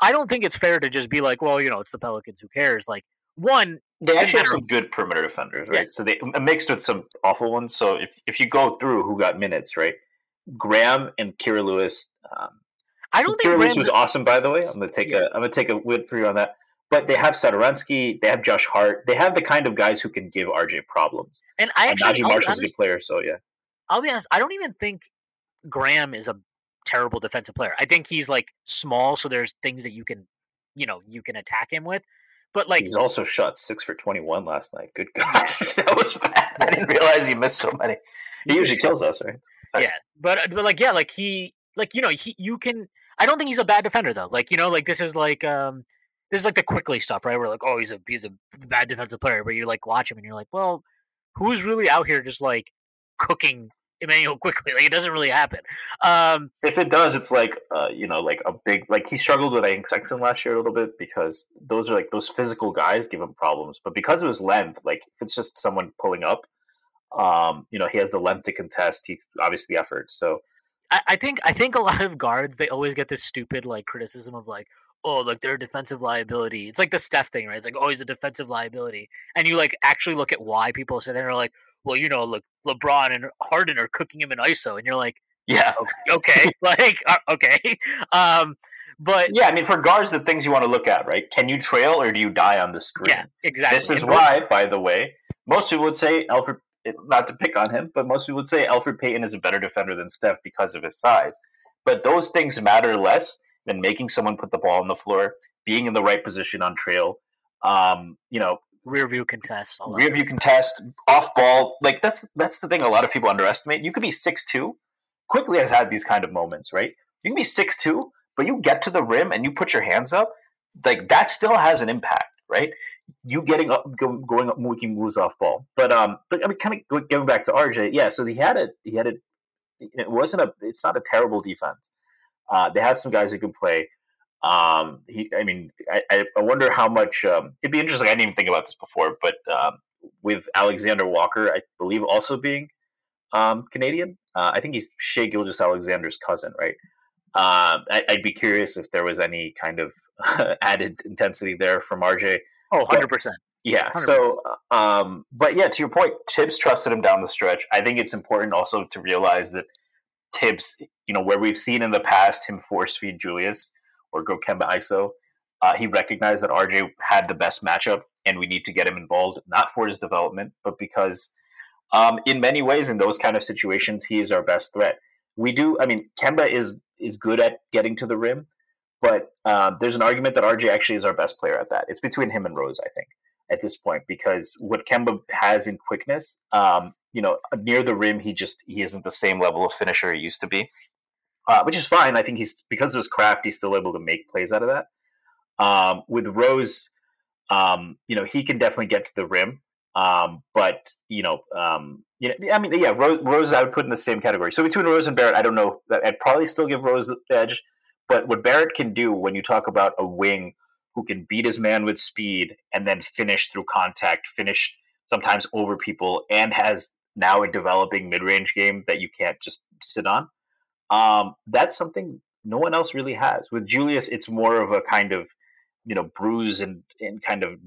I don't think it's fair to just be like, well, you know, it's the Pelicans. Who cares? Like one, they actually have some good perimeter defenders, right? Yeah. So they mixed with some awful ones. So if if you go through who got minutes, right? Graham and Kira Lewis, um, I don't think Rams was awesome. By the way, I'm gonna take yeah. a I'm gonna take a win for you on that. But they have Satoransky, they have Josh Hart, they have the kind of guys who can give RJ problems. And I actually, and Marshall's a good player, so yeah. I'll be honest, I don't even think Graham is a terrible defensive player. I think he's like small, so there's things that you can, you know, you can attack him with. But like he's also shot six for twenty one last night. Good God, that was bad. I didn't realize he missed so many. He usually kills us, right? Sorry. Yeah, but but like yeah, like he like you know he you can I don't think he's a bad defender though. Like you know, like this is like um, this is like the Quickley stuff, right? We're like, oh, he's a he's a bad defensive player, but you like watch him and you're like, well, who's really out here just like cooking Immanuel Quickley. Like it doesn't really happen. Um, if it does, it's like uh, you know, like a big like he struggled with Ayton Sexton last year a little bit because those are like those physical guys give him problems, but because of his length, like if it's just someone pulling up, um, you know, he has the length to contest. He's obviously the effort, so I, I think I think a lot of guards they always get this stupid like criticism of like oh like they're a defensive liability. It's like the Steph thing, right? It's like oh he's a defensive liability, and you like actually look at why people say that. And they're like, well, you know, look, LeBron and Harden are cooking him in ISO, and you're like, yeah, okay, like uh, okay, um, but yeah, I mean, for guards, the things you want to look at, right? Can you trail or do you die on the screen? Yeah, exactly. This is why, by the way, most people would say Elfrid, not to pick on him, but most people would say Elfrid Payton is a better defender than Steph because of his size. But those things matter less than making someone put the ball on the floor, being in the right position on trail. Um, you know, rear view contest, rear view contest, off ball. Like that's that's the thing a lot of people underestimate. You could be six two. Quickley has had these kind of moments, right? You can be six two, but you get to the rim and you put your hands up. Like that still has an impact, right? you getting up, go, going up, making moves off ball. But um, but I mean, kind of going back to RJ, yeah. So he had a he had a. It wasn't a. It's not a terrible defense. Uh, they had some guys who could play. Um, he, I mean, I, I wonder how much. Um, it'd be interesting. I didn't even think about this before, but um, with Alexander Walker, I believe also being um, Canadian. Uh, I think he's Shai Gilgeous-Alexander's cousin, right? Um, I, would be curious if there was any kind of added intensity there from RJ. Oh, 100 percent. Yeah. 100%. So, um, but yeah, to your point, Thibs trusted him down the stretch. I think it's important also to realize that Thibs, you know, where we've seen in the past him force feed Julius or go Kemba ISO, uh, he recognized that RJ had the best matchup and we need to get him involved, not for his development, but because um, in many ways, in those kind of situations, he is our best threat. We do, I mean, Kemba is is good at getting to the rim, but um, there's an argument that RJ actually is our best player at that. It's between him and Rose, I think, at this point, because what Kemba has in quickness, um, you know, near the rim, he just he isn't the same level of finisher he used to be, uh, which is fine. I think he's because of his craft, he's still able to make plays out of that. Um, with Rose, um, you know, he can definitely get to the rim. Um, but you know, um, you know, I mean, yeah, Rose, Rose, I would put in the same category. So between Rose and Barrett, I don't know. I'd probably still give Rose the edge. But what Barrett can do when you talk about a wing who can beat his man with speed and then finish through contact, finish sometimes over people, and has now a developing mid-range game that you can't just sit on. Um, that's something no one else really has. With Julius, it's more of a kind of you know bruise and and kind of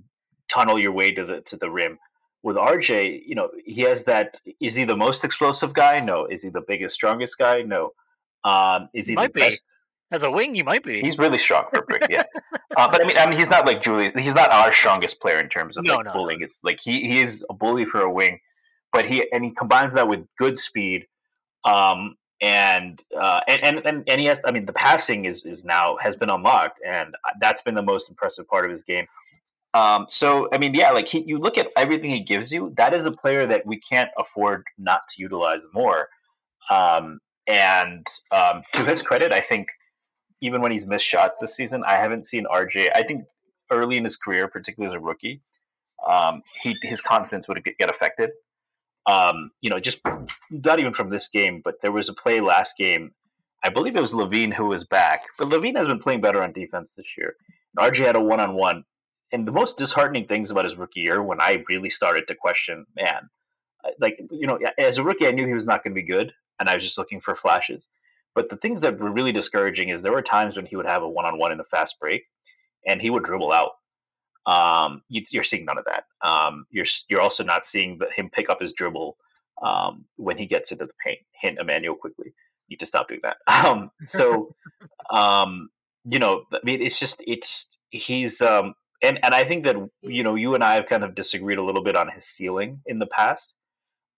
tunnel your way to the to the rim. With RJ, you know, he has that. Is he the most explosive guy? No. Is he the biggest, strongest guy? No. Um, is he might the best? As a wing, you might be. He's really strong for a brick, yeah. uh, but I mean, I mean, he's not like Julius. He's not our strongest player in terms of no, like no, bullying. No. It's like he he is a bully for a wing, but he and he combines that with good speed, um, and uh, and, and and and he has. I mean, the passing is is now has been unlocked, and that's been the most impressive part of his game. Um, so I mean, yeah, like he, you look at everything he gives you. That is a player that we can't afford not to utilize more. Um, and um, to his credit, I think even when he's missed shots this season, I haven't seen RJ. I think early in his career, particularly as a rookie, um, he his confidence would get affected. Um, you know, just not even from this game, but there was a play last game. I believe it was LaVine who was back, but LaVine has been playing better on defense this year. And RJ had a one on one. And the most disheartening things about his rookie year, when I really started to question, man, like, you know, as a rookie, I knew he was not going to be good, and I was just looking for flashes. But the things that were really discouraging is there were times when he would have a one on one in a fast break, and he would dribble out. Um, you, are seeing none of that. Um, you're you're also not seeing him pick up his dribble um, when he gets into the paint. Hint Immanuel Quickley. You need to stop doing that. Um, so, um, you know, I mean, it's just it's he's um, and and I think that you know you and I have kind of disagreed a little bit on his ceiling in the past.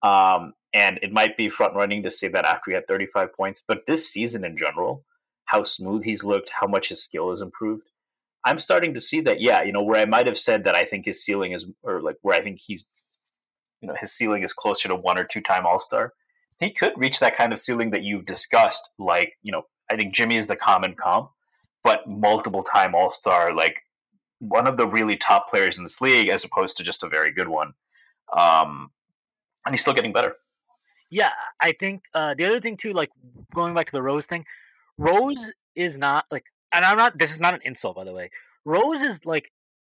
Um, and it might be front running to say that after he had 35 points, but this season in general, how smooth he's looked, how much his skill has improved. I'm starting to see that, yeah, you know, where I might have said that I think his ceiling is, or like where I think he's, you know, his ceiling is closer to one or two time All Star. He could reach that kind of ceiling that you've discussed. Like, you know, I think Jimmy is the common comp, but multiple time All Star, like one of the really top players in this league, as opposed to just a very good one. Um, and he's still getting better. Yeah, I think uh, the other thing too, like going back to the Rose thing, Rose is not like, and I'm not. This is not an insult, by the way. Rose is like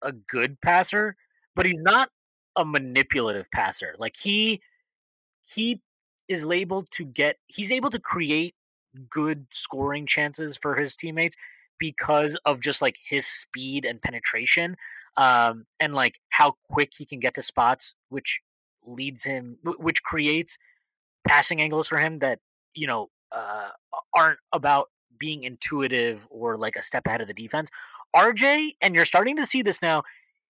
a good passer, but he's not a manipulative passer. Like he he is labeled to get he's able to create good scoring chances for his teammates because of just like his speed and penetration um and like how quick he can get to spots which leads him, which creates passing angles for him that you know uh, aren't about being intuitive or like a step ahead of the defense. RJ, and you're starting to see this now.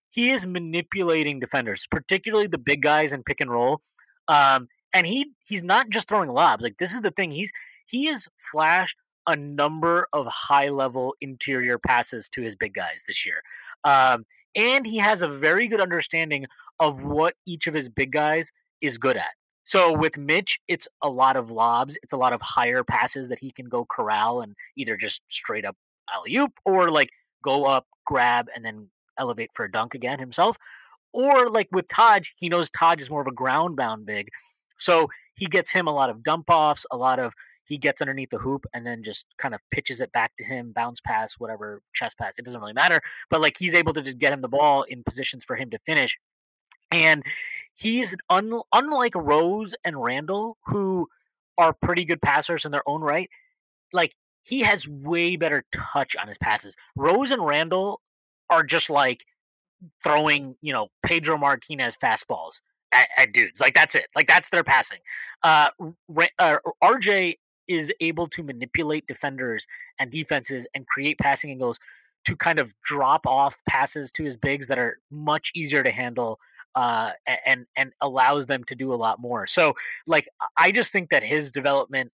He is manipulating defenders, particularly the big guys in pick and roll. Um, and he he's not just throwing lobs. Like this is the thing. He's he has flashed a number of high level interior passes to his big guys this year. Um, and he has a very good understanding of what each of his big guys is good at. So with Mitch, it's a lot of lobs, it's a lot of higher passes that he can go corral and either just straight up alley oop or like go up, grab, and then elevate for a dunk again himself. Or like with Taj, he knows Taj is more of a ground bound big. So he gets him a lot of dump offs, a lot of he gets underneath the hoop and then just kind of pitches it back to him, bounce pass, whatever, chest pass. It doesn't really matter. But like he's able to just get him the ball in positions for him to finish. And he's un- unlike Rose and Randle, who are pretty good passers in their own right. Like he has way better touch on his passes. Rose and Randle are just like throwing, you know, Pedro Martinez fastballs at, at dudes. Like that's it. Like that's their passing. Uh, uh, RJ is able to manipulate defenders and defenses and create passing angles to kind of drop off passes to his bigs that are much easier to handle uh, and and allows them to do a lot more. So like I just think that his development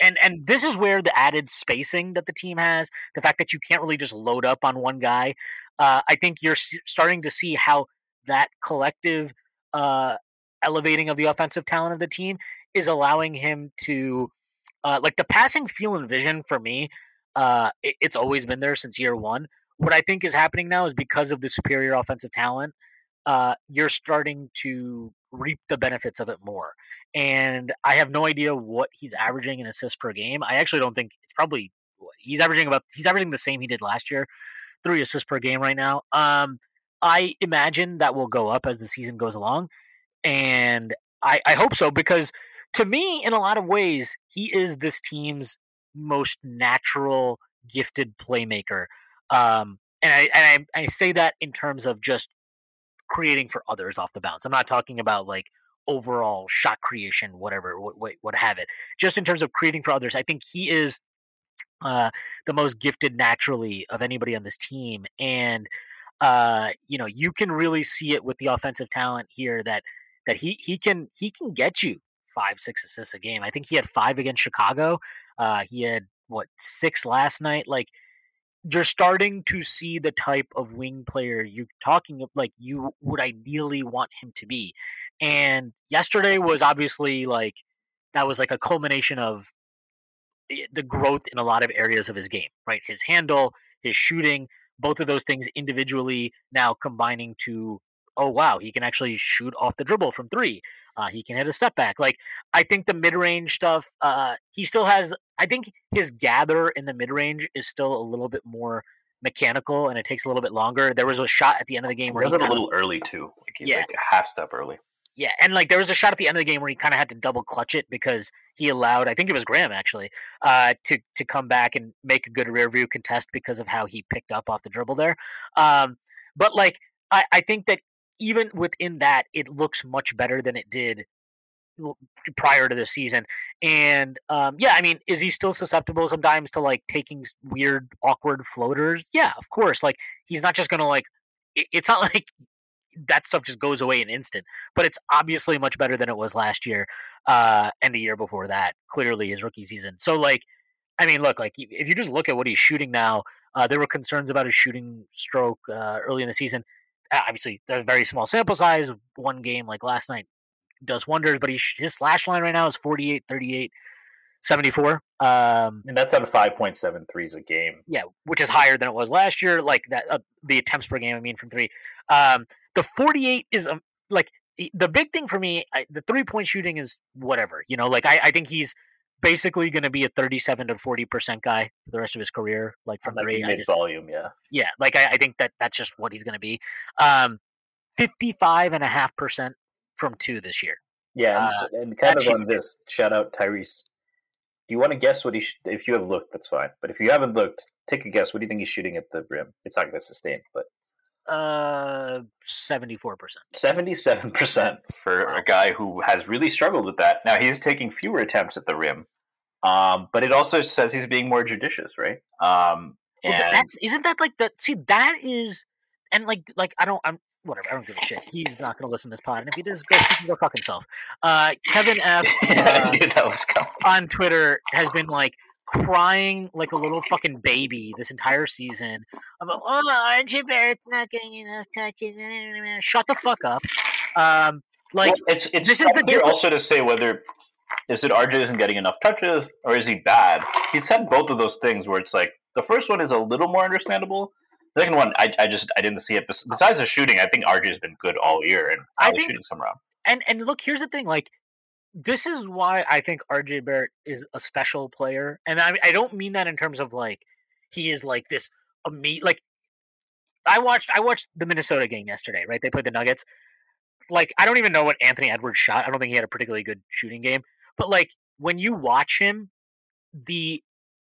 and and this is where the added spacing that the team has, the fact that you can't really just load up on one guy, uh, I think you're starting to see how that collective uh, elevating of the offensive talent of the team is allowing him to, uh, like the passing feel and vision for me. Uh, it, it's always been there since year one. What I think is happening now is because of the superior offensive talent, uh, you're starting to reap the benefits of it more. And I have no idea what he's averaging in assists per game. I actually don't think it's probably he's averaging about he's averaging the same he did last year, three assists per game right now. Um, I imagine that will go up as the season goes along, and I, I hope so because to me, in a lot of ways, he is this team's most natural, gifted playmaker. Um, and I and I, I say that in terms of just creating for others off the bounce. I'm not talking about like overall shot creation, whatever, what, what, what have it. Just in terms of creating for others, I think he is uh, the most gifted naturally of anybody on this team. And uh, you know, you can really see it with the offensive talent here that that he he can he can get you five six assists a game. I think he had five against Chicago. Uh, he had what six last night. Like you're starting to see the type of wing player you're talking of, like you would ideally want him to be. And yesterday was obviously like that was like a culmination of eh, the growth in a lot of areas of his game, right? His handle, his shooting, both of those things individually now combining to oh wow, he can actually shoot off the dribble from three. Uh, he can hit a step back. Like I think the mid range stuff, uh, he still has. I think his gather in the mid range is still a little bit more mechanical, and it takes a little bit longer. There was a shot at the end of the game where he was a little early too. Like he's yeah. like a half step early. Yeah, and like there was a shot at the end of the game where he kind of had to double clutch it because he allowed, I think it was Graham actually, uh, to to come back and make a good rear view contest because of how he picked up off the dribble there. Um, but like I, I think that even within that, it looks much better than it did prior to the season. And um, yeah, I mean, is he still susceptible sometimes to like taking weird, awkward floaters? Yeah, of course. Like he's not just gonna like. It, it's not like that stuff just goes away in an instant. But it's obviously much better than it was last year uh, and the year before that. Clearly, his rookie season. So like, I mean, look, like if you just look at what he's shooting now, uh, there were concerns about his shooting stroke uh, early in the season obviously a very small sample size. One game like last night does wonders, but he, his slash line right now is 48, 38, 74. Um, and that's on 5.7 threes a game. Yeah, which is higher than it was last year. Like that, uh, the attempts per game, I mean, from three. Um, the 48 is um, like the big thing for me. I, the three point shooting is whatever, you know, like I, I think he's basically going to be a 37 to 40 percent guy for the rest of his career like from like three mid volume yeah. Yeah like I, I, think that that's just what he's going to be. Um 55 and a half percent from two this year. Yeah uh, and, kind of on this shout out tyrese. Do you want to guess what he sh- if you have looked that's fine but if you haven't looked take a guess what do you think he's shooting at the rim? It's not going to sustain but uh 74% 77% for a guy who has really struggled with that. Now he's taking fewer attempts at the rim um, but it also says he's being more judicious right? Um, and well, that's isn't that like the see that is and like like i don't i'm whatever i don't give a shit. He's not going to listen to this pod and if he does go he can go fuck himself. Uh kevin f uh, that was coming. on twitter has been like crying like a little fucking baby this entire season about oh RJ Barrett's not getting enough touches. Shut the fuck up. Um, like well, it's it's this is the deal. also to say whether is it RJ isn't getting enough touches or is he bad? He said both of those things where it's like the first one is a little more understandable. The second one, I, I just I didn't see it. Besides the shooting, I think RJ has been good all year and I think, shooting some around. And and look, here's the thing: like this is why I think RJ Barrett is a special player, and I I don't mean that in terms of like he is like this amazing. Like I watched I watched the Minnesota game yesterday, right? They played the Nuggets. Like I don't even know what Anthony Edwards shot. I don't think he had a particularly good shooting game, but like when you watch him, the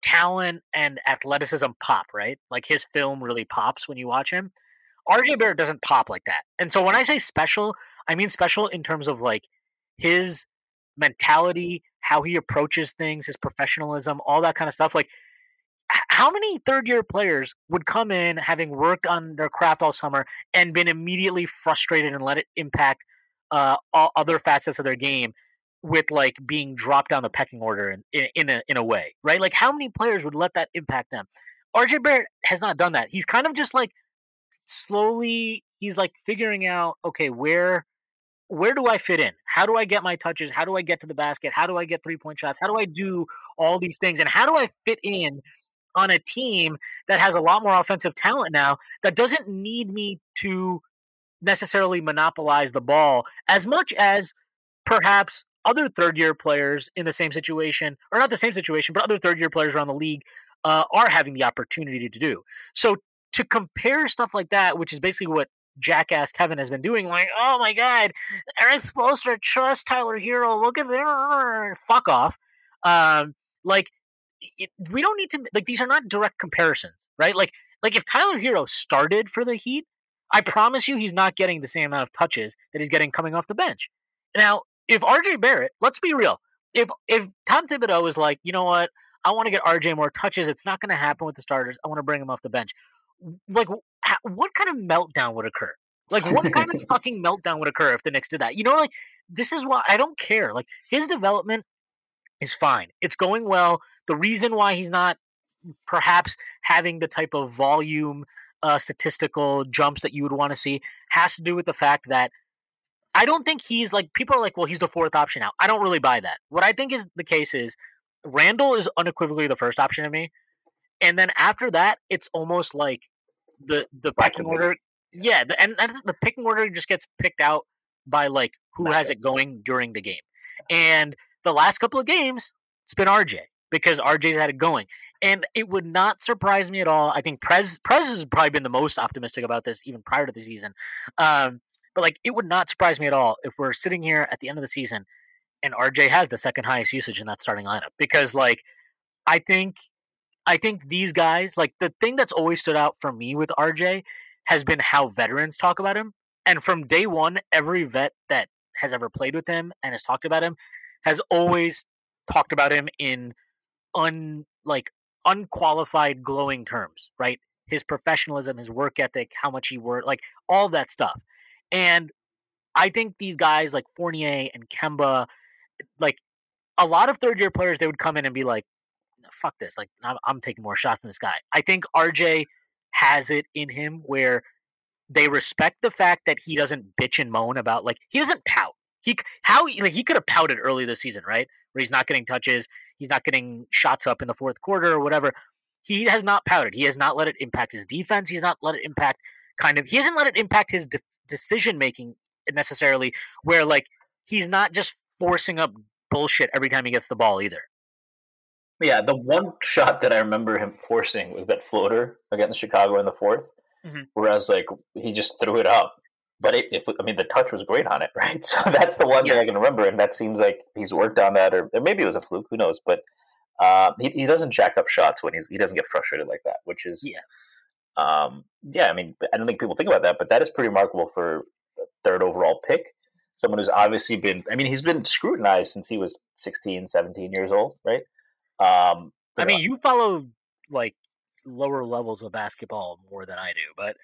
talent and athleticism pop, right? Like his film really pops when you watch him. RJ Barrett doesn't pop like that. And so when I say special, I mean special in terms of like his mentality, how he approaches things, his professionalism, all that kind of stuff. Like how many third year players would come in having worked on their craft all summer and been immediately frustrated and let it impact uh, all other facets of their game with like being dropped down the pecking order in, in, in a in a way, right? Like how many players would let that impact them? RJ Barrett has not done that. He's kind of just like slowly he's like figuring out okay where where do I fit in? How do I get my touches? How do I get to the basket? How do I get three point shots? How do I do all these things? And how do I fit in on a team that has a lot more offensive talent now that doesn't need me to necessarily monopolize the ball as much as perhaps other third year players in the same situation, or not the same situation, but other third year players around the league uh, are having the opportunity to do. So to compare stuff like that, which is basically what jackass Kevin has been doing, like, oh my god, Erik Spoelstra trust Tyler Herro. Look at there, fuck off. Um, like, it, we don't need to like these are not direct comparisons, right? Like, like if Tyler Herro started for the Heat, I promise you, he's not getting the same amount of touches that he's getting coming off the bench. Now, if RJ Barrett, let's be real, if if Tom Thibodeau is like, you know what, I want to get RJ more touches, it's not going to happen with the starters. I want to bring him off the bench. Like, what kind of meltdown would occur? Like, what kind of fucking meltdown would occur if the Knicks did that? You know, like this is why I don't care. Like his development is fine. It's going well. The reason why he's not perhaps having the type of volume uh, statistical jumps that you would want to see has to do with the fact that I don't think he's like people are like, well, he's the fourth option now. I don't really buy that. What I think is the case is Randle is unequivocally the first option to me, and then after that, it's almost like the the pecking order. Yeah, the, and, and the picking order just gets picked out by like who has it going during the game, and the last couple of games, it's been RJ because RJ's had it going. And it would not surprise me at all. I think Prez Prez has probably been the most optimistic about this even prior to the season. Um, but like, it would not surprise me at all if we're sitting here at the end of the season and RJ has the second highest usage in that starting lineup because like, I think, I think these guys like the thing that's always stood out for me with RJ has been how veterans talk about him. And from day one, every vet that has ever played with him and has talked about him has always talked about him in un like unqualified glowing terms, right? His professionalism, his work ethic, how much he worked, like all that stuff. And I think these guys like Fournier and Kemba, like a lot of third year players, they would come in and be like, fuck this. Like, I'm, I'm taking more shots than this guy. I think RJ has it in him where they respect the fact that he doesn't bitch and moan about, like, he doesn't pout. He, how, like, he could have pouted early this season, right? Where he's not getting touches, he's not getting shots up in the fourth quarter or whatever. He has not pouted. He has not let it impact his defense. He's not let it impact kind of, he hasn't let it impact his de- decision making necessarily where like he's not just forcing up bullshit every time he gets the ball either. Yeah, the one shot that I remember him forcing was that floater against Chicago in the 4th mm-hmm. whereas like he just threw it up. But it, it, I mean, the touch was great on it, right? So that's the one yeah. thing I can remember, and that seems like he's worked on that, or, or maybe it was a fluke. Who knows? But uh, he he doesn't jack up shots when he's he doesn't get frustrated like that, which is yeah. Um, yeah, I mean, I don't think people think about that, but that is pretty remarkable for third overall pick. Someone who's obviously been, I mean, he's been scrutinized since he was 16, 17 years old, right? Um, I mean, you follow like lower levels of basketball more than I do, but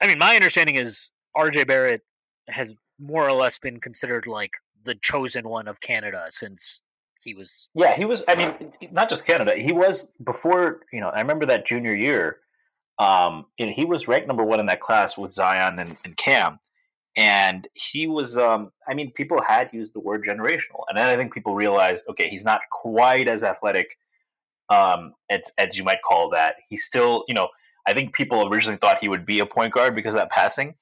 I mean, my understanding is RJ Barrett has more or less been considered like the chosen one of Canada since he was. Yeah, he was. I mean, not just Canada. He was before. You know, I remember that junior year. Um, and he was ranked number one in that class with Zion and, and Cam and he was um, i mean people had used the word generational and then i think people realized okay he's not quite as athletic um, as, as you might call that. He's still you know i think people originally thought he would be a point guard because of that passing.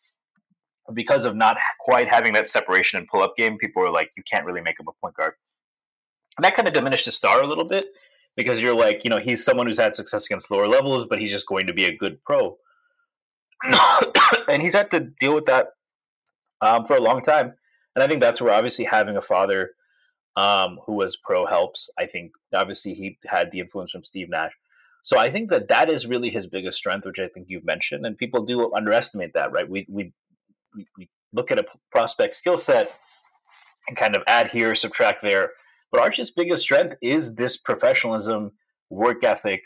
Because of not quite having that separation and pull-up game people were like you can't really make him a point guard. And that kind of diminished his star a little bit because you're like you know he's someone who's had success against lower levels but he's just going to be a good pro. And he's had to deal with that um, for a long time. And I think that's where obviously having a father um, who was pro helps. I think obviously he had the influence from Steve Nash. So I think that that is really his biggest strength, which I think you've mentioned, and people do underestimate that, right? We we we, look at a prospect skill set and kind of add here, subtract there. But RJ's biggest strength is this professionalism, work ethic,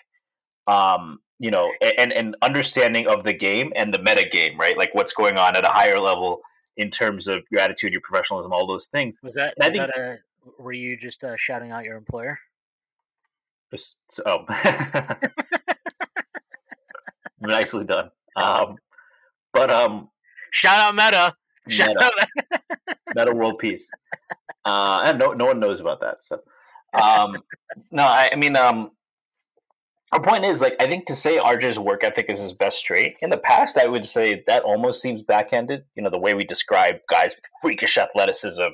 um, you know, and and understanding of the game and the meta game, right? Like what's going on at a higher level in terms of your attitude, your professionalism, all those things. Was that, And I was think- that a, were you just uh, shouting out your employer? Just- oh, nicely done. Um, but um, Shout out Meta. Shout meta, out. Metta World Peace. Uh, and no, no one knows about that. So, um, No, I, I mean, um, our point is like I think to say RJ's work ethic is his best trait. In the past, I would say that almost seems backhanded. You know, the way we describe guys with freakish athleticism,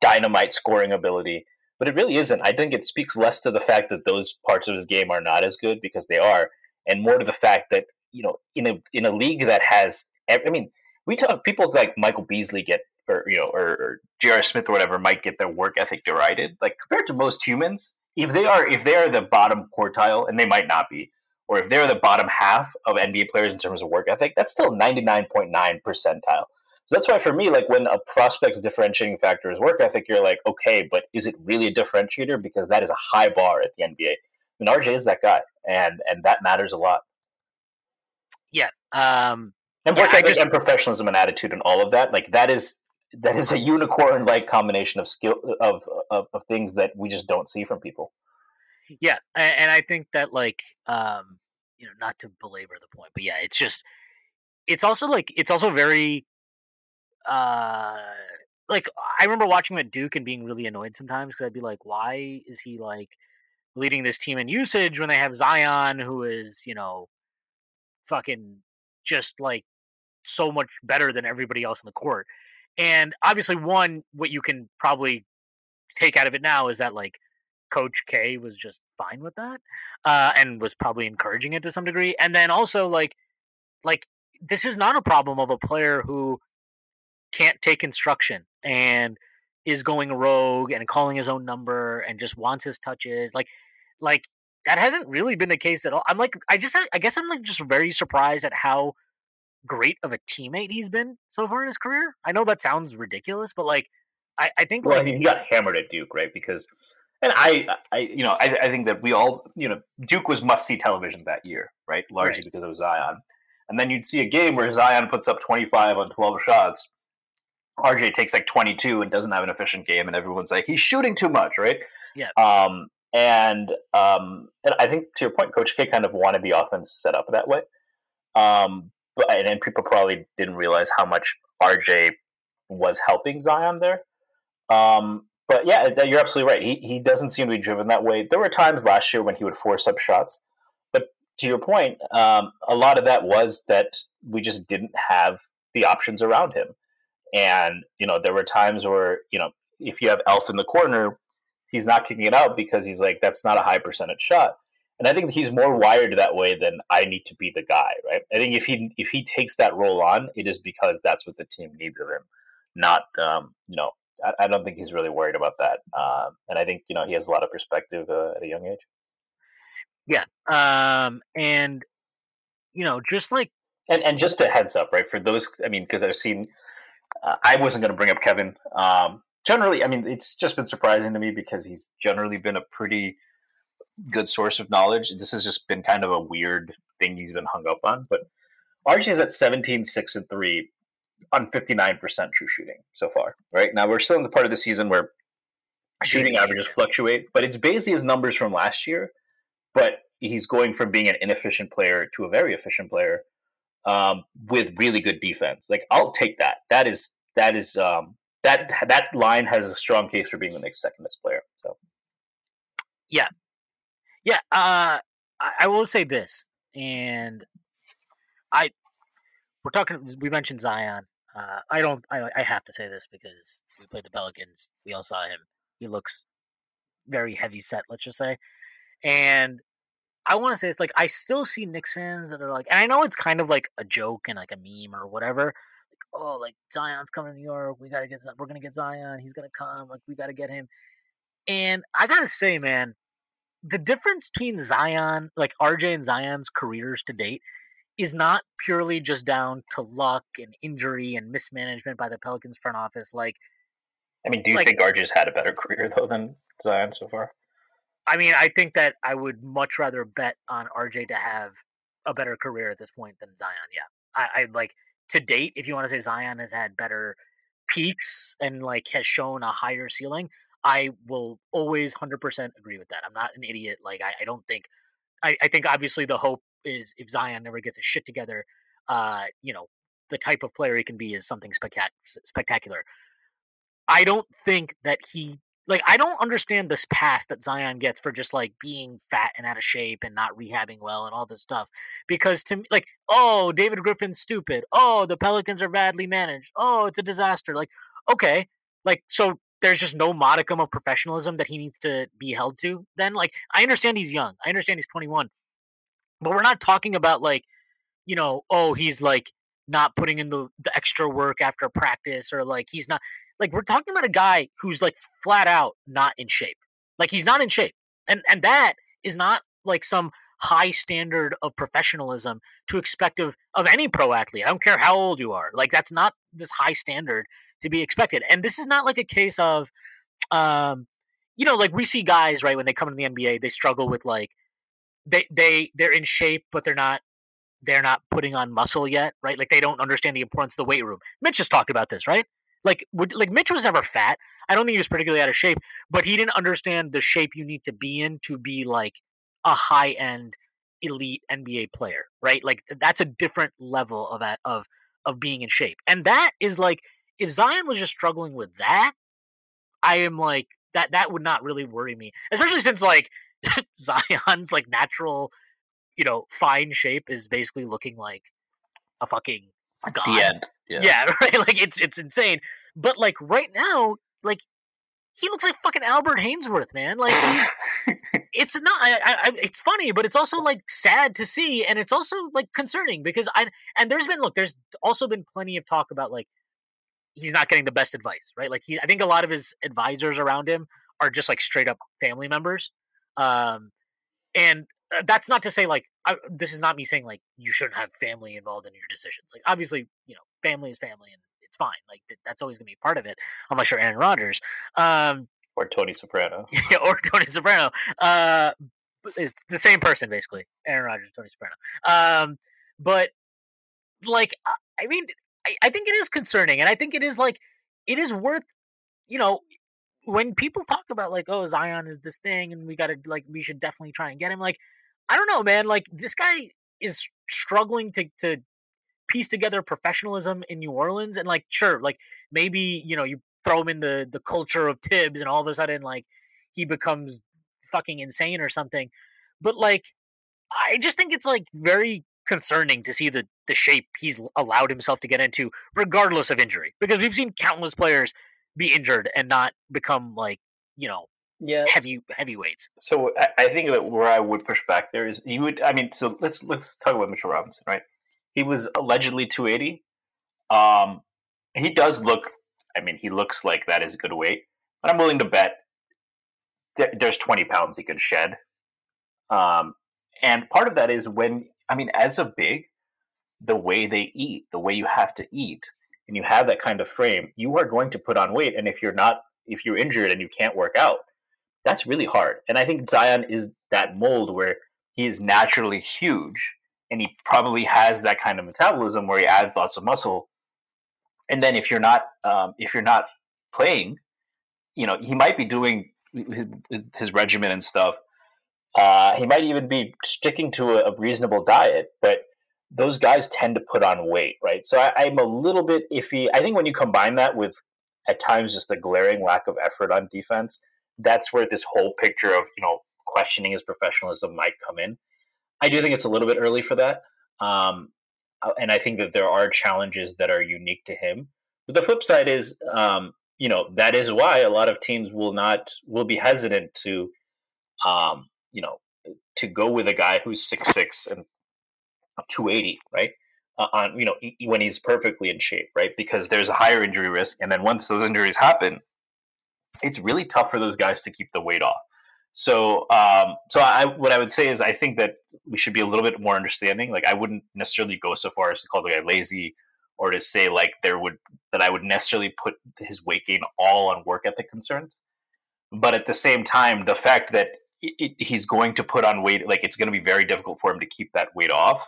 dynamite scoring ability, but it really isn't. I think it speaks less to the fact that those parts of his game are not as good because they are, and more to the fact that you know, in a in a league that has, I mean, we talk people like Michael Beasley get or you know or, or J.R. Smith or whatever might get their work ethic derided. Like compared to most humans, if they are if they are the bottom quartile, and they might not be, or if they're the bottom half of NBA players in terms of work ethic, that's still ninety nine point nine percentile. So that's why for me, like when a prospect's differentiating factor is work ethic, you're like, okay, but is it really a differentiator? Because that is a high bar at the NBA. And RJ is that guy, and and that matters a lot. Yeah. Um, And work I ethic just- and professionalism and attitude and all of that, like that is that is a unicorn like combination of skill of, of of things that we just don't see from people. yeah, and, I think that like um, you know, not to belabor the point, but yeah, it's just it's also like it's also very uh like I remember watching him at Duke and being really annoyed sometimes because I'd be like, why is he like leading this team in usage when they have Zion, who is you know fucking just like so much better than everybody else in the court. And obviously, one what you can probably take out of it now is that like Coach K was just fine with that, uh, and was probably encouraging it to some degree. And then also like like this is not a problem of a player who can't take instruction and is going rogue and calling his own number and just wants his touches like like that hasn't really been the case at all i'm like i just i guess i'm like just very surprised at how great of a teammate he's been so far in his career i know that sounds ridiculous but like i, I think Well, I like mean, he got hammered at Duke, right? Because, and I, I, you know, I, I think that we all, you know, Duke was must see television that year, right? Largely Right. because of Zion. And then you'd see a game where Zion puts up 25 on 12 shots. RJ takes like 22 and doesn't have an efficient game, and everyone's like, he's shooting too much, right? Yeah. Um, and um, and I think to your point, Coach K kind of wanted the offense set up that way. Um, and, people probably didn't realize how much RJ was helping Zion there. Um, but yeah, you're absolutely right. He he doesn't seem to be driven that way. There were times last year when he would force up shots, but to your point, um, a lot of that was that we just didn't have the options around him. And you know, there were times where you know, if you have Elf in the corner, he's not kicking it out because he's like, that's not a high percentage shot. And I think he's more wired that way than I need to be the guy, right? I think if he if he takes that role on, it is because that's what the team needs of him, not um, you know. I, I don't think he's really worried about that, um, and I think you know he has a lot of perspective uh, at a young age. yeah um and you know just like And and just a heads up, right? For those, I mean, because I've seen, uh, I wasn't going to bring up Kevin. Um, generally, I mean, it's just been surprising to me because he's generally been a pretty good source of knowledge. This has just been kind of a weird thing he's been hung up on. But RJ's at 17, 6, and 3 on 59% true shooting so far, right? Now, we're still in the part of the season where shooting averages fluctuate, but it's basically his numbers from last year. But he's going from being an inefficient player to a very efficient player um, with really good defense. Like I'll take that. That is that is um, that that line has a strong case for being the next second best player. So yeah uh I, I will say this and i we're talking we mentioned zion uh i don't I, I have to say this because we played the pelicans we all saw him he looks very heavy set let's just say and i want to say it's like i still see Knicks fans that are like and i know it's kind of like a joke and like a meme or whatever like oh like zion's coming to new york we gotta get we're gonna get zion he's gonna come like we gotta get him And I gotta say, man, the difference between Zion, like RJ and Zion's careers to date, is not purely just down to luck and injury and mismanagement by the Pelicans front office. Like, I mean, do you Like- think RJ's had a better career though than Zion so far? I mean, I think that I would much rather bet on RJ to have a better career at this point than Zion. Yeah, I, I like to date. If you want to say Zion has had better peaks and like has shown a higher ceiling, I will always hundred percent agree with that. I'm not an idiot. Like I, I don't think. I, I think obviously the hope is if Zion never gets his shit together, uh, you know, the type of player he can be is something spectac- spectacular. I don't think that he like I don't understand this pass that Zion gets for just like being fat and out of shape and not rehabbing well and all this stuff. Because to me, like, oh, David Griffin's stupid. Oh, the Pelicans are badly managed. Oh, it's a disaster. Like, okay, like so there's just no modicum of professionalism that he needs to be held to. Then, like, I understand he's young. I understand he's 21, but we're not talking about like, you know, oh, he's like not putting in the, the extra work after practice or like he's not like we're talking about a guy who's like flat out not in shape. Like he's not in shape. And and that is not like some high standard of professionalism to expect of of any pro athlete. I don't care how old you are. Like that's not this high standard to be expected. And this is not like a case of um you know like we see guys right when they come into the NBA they struggle with like they they they're in shape but they're not they're not putting on muscle yet, right? Like they don't understand the importance of the weight room. Mitch just talked about this, right? Like, would, like Mitch was never fat. I don't think he was particularly out of shape, but he didn't understand the shape you need to be in to be like a high end elite NBA player, right? Like that's a different level of that of of being in shape, and that is like if Zion was just struggling with that, I am like that. That would not really worry me, especially since like Zion's like natural, you know, fine shape is basically looking like a fucking god. The end. Yeah. Yeah, right. Like it's it's insane. But like right now, like he looks like fucking Albert Haynesworth, man. Like he's it's not. I, I, I- it's funny, but it's also like sad to see, and it's also like concerning because I and there's been look, there's also been plenty of talk about like he's not getting the best advice, right? Like he, I think a lot of his advisors around him are just like straight up family members, um, and uh, that's not to say like I, this is not me saying like you shouldn't have family involved in your decisions. Like obviously, you know, family is family, and it's fine. Like that's always gonna be part of it, unless you're Aaron Rodgers. Um, Or Tony Soprano. yeah, or Tony Soprano. Uh, it's the same person basically, Aaron Rodgers, Tony Soprano. Um, but like, I mean, I, I think it is concerning, and I think it is like, it is worth, you know, when people talk about like, oh, Zion is this thing, and we got to like, we should definitely try and get him. Like, I don't know, man. Like, this guy is struggling to to piece together professionalism in New Orleans, and like, sure, like maybe you know you throw him in the the culture of Thibs, and all of a sudden like he becomes fucking insane or something. But like, I just think it's like very concerning to see the the shape he's allowed himself to get into, regardless of injury, because we've seen countless players be injured and not become like you know Yeah. heavy heavyweights. So I, I think that where I would push back there is you would. I mean, so let's let's talk about Mitchell Robinson, right? He was allegedly 280. Um, he does look. I mean, he looks like that is good weight, but I'm willing to bet there's 20 pounds he could shed. Um, and part of that is when I mean, as a big, the way they eat, the way you have to eat, and you have that kind of frame, you are going to put on weight. And if you're not, if you're injured and you can't work out, that's really hard. And I think Zion is that mold where he is naturally huge and he probably has that kind of metabolism where he adds lots of muscle. And then if you're not um, if you're not playing, you know, he might be doing his, his regimen and stuff. Uh, he might even be sticking to a, a reasonable diet, but those guys tend to put on weight, right? So I, I'm a little bit iffy. I think when you combine that with at times just a glaring lack of effort on defense, that's where this whole picture of you know questioning his professionalism might come in. I do think it's a little bit early for that, um, uh, and I think that there are challenges that are unique to him. But the flip side is, um, you know, that is why a lot of teams will not will be hesitant to, um, you know, to go with a guy who's six six and two eighty, right? Uh, on you know when he's perfectly in shape, right? Because there's a higher injury risk, and then once those injuries happen, it's really tough for those guys to keep the weight off. So, um, so I, what I would say is, I think that we should be a little bit more understanding. Like, I wouldn't necessarily go so far as to call the guy lazy, or to say like there would that I would necessarily put his weight gain all on work ethic concerns. But at the same time, the fact that it, it, he's going to put on weight, like it's going to be very difficult for him to keep that weight off,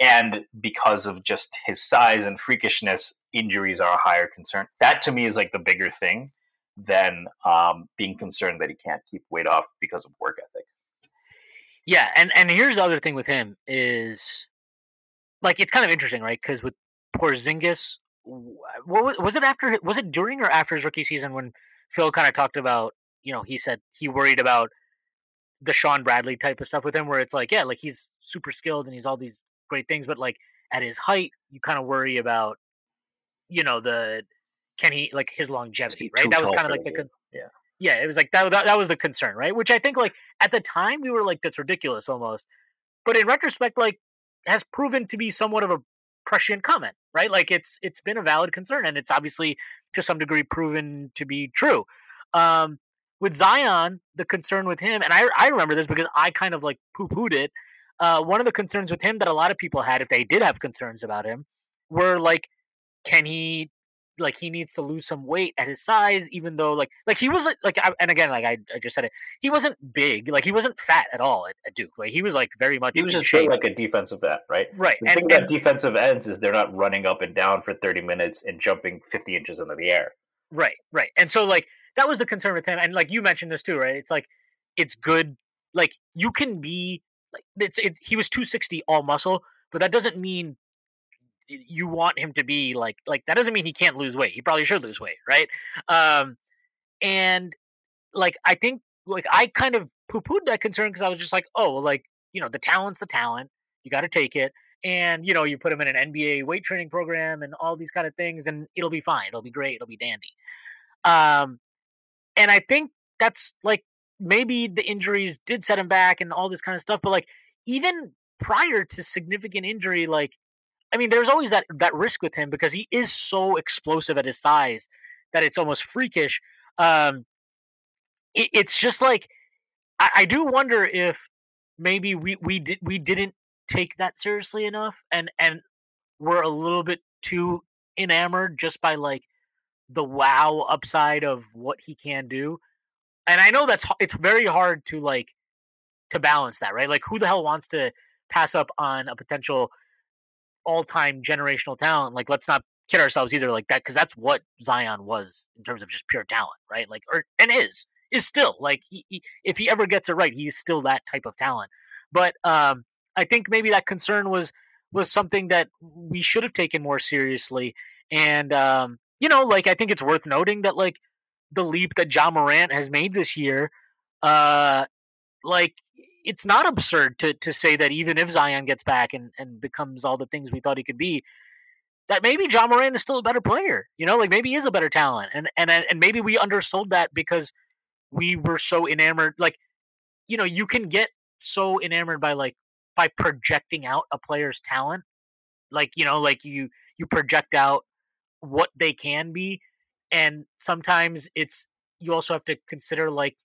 and because of just his size and freakishness, injuries are a higher concern. That to me is like the bigger thing than um, being concerned that he can't keep weight off because of work ethic. Yeah, and and here's the other thing with him is like it's kind of interesting, right? Because with Porzingis, what was, was it after? Was it during or after his rookie season when Phil kind of talked about? You know, he said he worried about the Shawn Bradley type of stuff with him, where it's like, yeah, like he's super skilled and he's all these great things, but like at his height, you kind of worry about, you know, the can he like his longevity, right? That was kind of like the con- yeah, yeah. It was like that, that. That was the concern, right? Which I think like at the time we were like that's ridiculous almost, but in retrospect, like has proven to be somewhat of a prescient comment, right? Like it's it's been a valid concern, and it's obviously to some degree proven to be true. Um, with Zion, the concern with him, and I I remember this because I kind of like poo pooed it. Uh, one of the concerns with him that a lot of people had, if they did have concerns about him, were like, can he like he needs to lose some weight at his size, even though like like he wasn't like and again like I, I just said it, he wasn't big, like he wasn't fat at all at, at Duke. Like he was like very much he was just shape. like a defensive end, right? Right. The and, thing about defensive ends is they're not running up and down for thirty minutes and jumping fifty inches into the air. Right, right. And so like that was the concern with him, and like you mentioned this too, right? It's like it's good, like you can be like it's it, he was two sixty all muscle, but that doesn't mean you want him to be like like that doesn't mean he can't lose weight. He probably should lose weight, right? Um, and like I think like I kind of poo pooed that concern because I was just like, oh, well, like you know, the talent's the talent. You got to take it, and you know, you put him in an NBA weight training program and all these kind of things, and it'll be fine. It'll be great. It'll be dandy. Um, and I think that's like maybe the injuries did set him back and all this kind of stuff, but like even prior to significant injury, like I mean, there's always that that risk with him because he is so explosive at his size that it's almost freakish. Um, it, it's just like I, I do wonder if maybe we we did we didn't take that seriously enough, and and we're a little bit too enamored just by like the wow upside of what he can do. And I know that's it's very hard to like to balance that, right? Like who the hell wants to pass up on a potential all-time generational talent. Like, let's not kid ourselves either like that because that's what Zion was in terms of just pure talent, right? Like, or and is is still like he, he, if he ever gets it right, he's still that type of talent. But um, I think maybe that concern was was something that we should have taken more seriously. And um, you know, like I think it's worth noting that like the leap that Ja Morant has made this year, uh, like it's not absurd to to say that even if Zion gets back and, and becomes all the things we thought he could be, that maybe Ja Morant is still a better player. You know, like maybe he is a better talent, and and and maybe we undersold that because we were so enamored. Like, you know, you can get so enamored by like by projecting out a player's talent, like you know, like you you project out what they can be, and sometimes it's you also have to consider like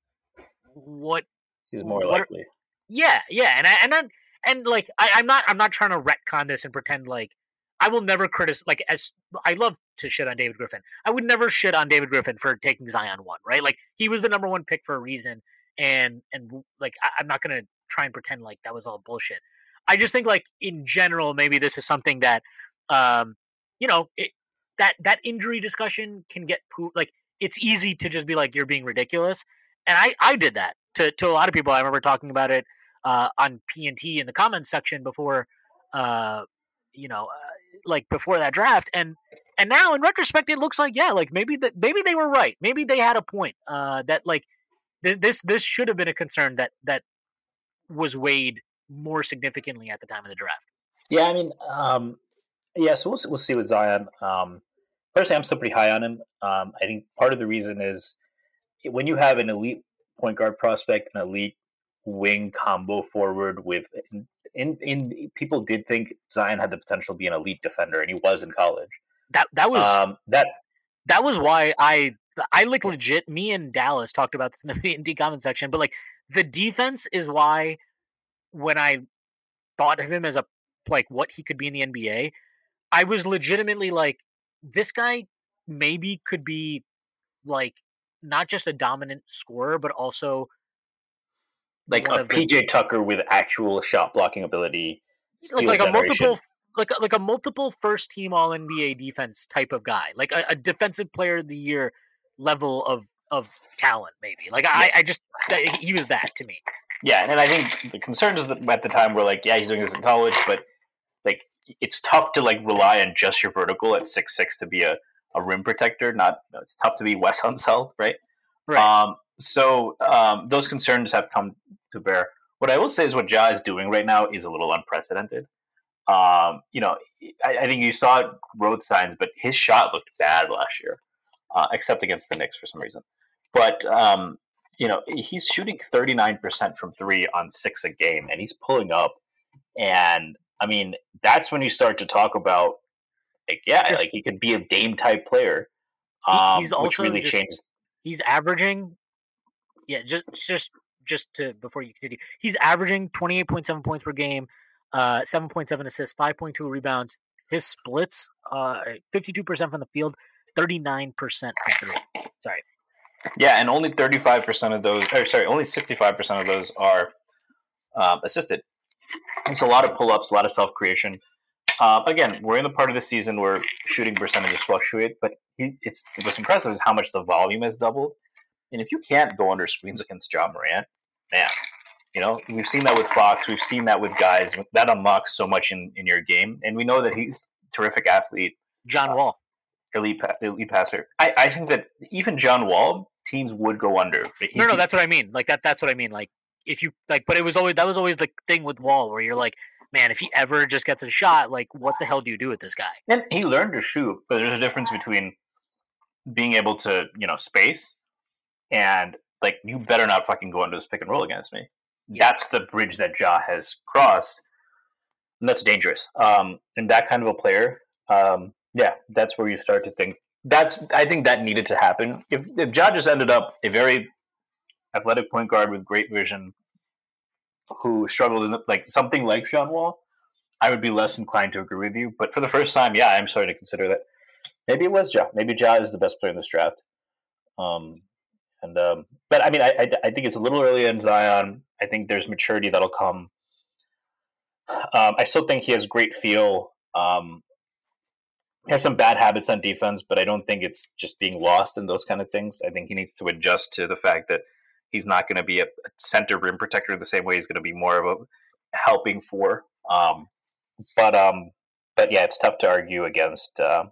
what he's more what, likely yeah, yeah, and I, and then and like I, I'm not I'm not trying to retcon this and pretend like I will never criticize like as I love to shit on David Griffin. I would never shit on David Griffin for taking Zion one, right? Like he was the number one pick for a reason, and and like I, I'm not gonna try and pretend like that was all bullshit. I just think like in general, maybe this is something that, um, you know, it, that that injury discussion can get poo- like it's easy to just be like you're being ridiculous, and I I did that to to a lot of people. I remember talking about it uh, on PNT in the comments section before, uh, you know, uh, like before that draft, and and now in retrospect, it looks like yeah, like maybe that maybe they were right. Maybe they had a point uh, that like th- this this should have been a concern that that was weighed more significantly at the time of the draft. Yeah, I mean, um, yeah. So we'll we'll see with Zion. Um, personally, I'm still pretty high on him. Um, I think part of the reason is when you have an elite point guard prospect, an elite wing combo forward with in in people did think Zion had the potential to be an elite defender, and he was in college. That that was um, that that was why I I like legit. Me and Dallas talked about this in the D comment section, but like the defense is why when I thought of him as a like what he could be in the NBA, I was legitimately like, this guy maybe could be like not just a dominant scorer, but also like a of the- PJ Tucker with actual shot blocking ability. like, like a multiple like like a multiple first team all NBA defense type of guy, like a, a defensive player of the year level of of talent, maybe. Like I, I just he was that to me. Yeah, and I think the concerns that- at the time were like, yeah, he's doing this in college, but like it's tough to like rely on just your vertical at six six to be a, a rim protector. Not it's tough to be Wes Unseld, right? Right. Um, so um, those concerns have come to bear. What I will say is what Ja is doing right now is a little unprecedented. Um, you know, I, I think you saw road signs, but his shot looked bad last year, uh, except against the Knicks for some reason. But um, you know, he's shooting 39% from three on six a game, and he's pulling up. And I mean, that's when you start to talk about, like, yeah, like he could be a Dame type player, um, he's which really just- changes. He's averaging, yeah, just just just to before you continue, he's averaging twenty eight point seven points per game, uh, seven point seven assists, five point two rebounds. His splits, uh, fifty two percent from the field, thirty nine percent from three. Sorry. Yeah, and only 35% of those, or sorry, only 65% of those are um, assisted. It's a lot of pull ups, a lot of self creation. Uh, again, we're in the part of the season where shooting percentages fluctuate, but he, it's what's impressive is how much the volume has doubled. And if you can't go under screens against Ja Morant, man, you know we've seen that with Fox, we've seen that with guys that unlocks so much in, in your game, and we know that he's a terrific athlete, John Wall. elite pa- elite passer. I, I think that even John Wall teams would go under. He No, no, that's what I mean. Like that. That's what I mean. Like if you like, but it was always that was always the thing with Wall, where you're like, man, if he ever just gets a shot, like, what the hell do you do with this guy? And he learned to shoot, but there's a difference between being able to, you know, space and like you better not fucking go into this pick and roll against me. That's the bridge that Ja has crossed, and that's dangerous. Um, and that kind of a player, um, yeah, that's where you start to think. That's I think that needed to happen. If if Ja just ended up a very athletic point guard with great vision, who struggled in the, like something like John Wall, I would be less inclined to agree with you. But for the first time, yeah, I'm starting to consider that maybe it was Ja. Maybe Ja is the best player in this draft. Um, and um, but I mean, I, I I think it's a little early in Zion. I think there's maturity that'll come. Um, I still think he has great feel. Um, he has some bad habits on defense, but I don't think it's just being lost in those kind of things. I think he needs to adjust to the fact that he's not going to be a, center rim protector the same way. He's going to be more of a helping four. Um, but um, but yeah, it's tough to argue against. Uh,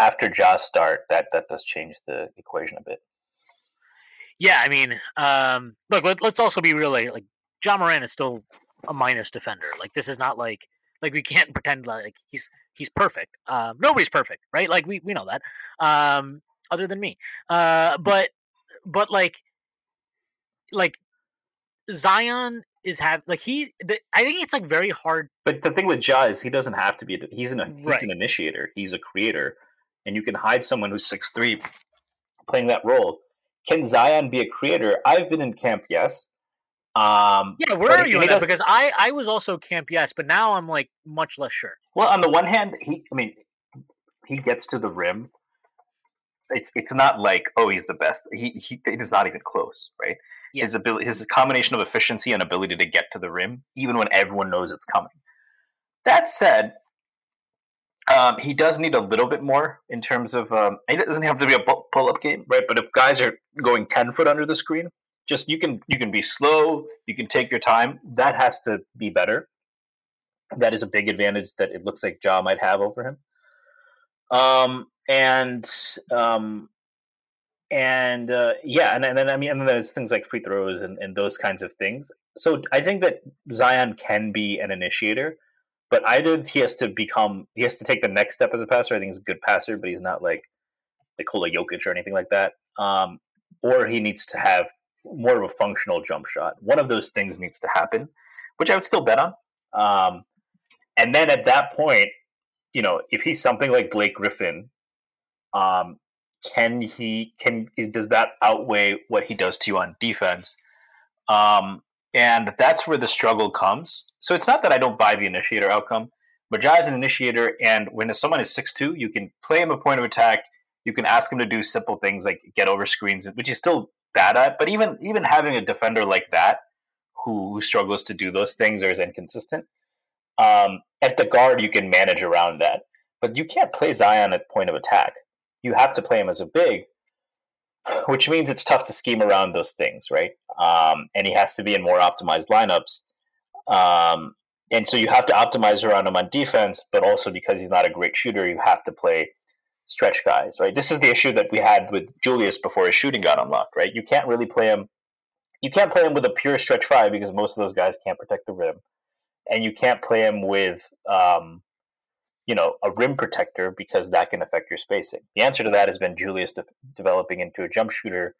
after Ja's start, that that does change the equation a bit. Yeah, I mean, um, look, let, let's also be real. Like Ja Morant is still a minus defender. Like, this is not like like we can't pretend like he's he's perfect. Um, nobody's perfect, right? Like we we know that. Um, other than me. Uh, but but like like Zion is have like he. The, I think it's like very hard. But the thing with Ja is he doesn't have to be. He's an he's Right. an initiator. He's a creator, and you can hide someone who's six three playing that role. Can Zion be a creator? I've been in camp, yes. Um, Yeah, where are you on that? Because I I was also camp yes, but now I'm like much less sure. Well, on the one hand, he I mean, he gets to the rim. It's it's not like oh he's the best. He he it is not even close, right? Yeah. His ability, his combination of efficiency and ability to get to the rim, even when everyone knows it's coming. That said, um, he does need a little bit more in terms of. Um, it doesn't have to be a pull up game, right? But if guys are going ten foot under the screen, just you can you can be slow, you can take your time. that has to be better. That is a big advantage that it looks like Ja might have over him. Um, and um, and uh, yeah, and, and then I mean, and then there's things like free throws and, and those kinds of things. So I think that Zion can be an initiator, but I he has to become he has to take the next step as a passer. I think he's a good passer, but he's not like Nikola Jokic or anything like that. Um, or he needs to have more of a functional jump shot. One of those things needs to happen, which I would still bet on. Um, and then at that point, you know, if he's something like Blake Griffin, um, can he can does that outweigh what he does to you on defense? Um, and that's where the struggle comes. So it's not that I don't buy the initiator outcome, but Ja is an initiator, and when someone is six two, you can play him a point of attack. You can ask him to do simple things like get over screens, which he's still bad at. But even even having a defender like that who, who struggles to do those things or is inconsistent, um, at the guard you can manage around that. But you can't play Zion at point of attack. You have to play him as a big, which means it's tough to scheme around those things, right? Um, and he has to be in more optimized lineups. Um, and so you have to optimize around him on defense, but also because he's not a great shooter, you have to play stretch guys, right? This is the issue that we had with Julius before his shooting got unlocked, right? You can't really play him. You can't play him with a pure stretch five because most of those guys can't protect the rim, and you can't play him with, um, you know, a rim protector because that can affect your spacing. The answer to that has been Julius de- developing into a jump shooter,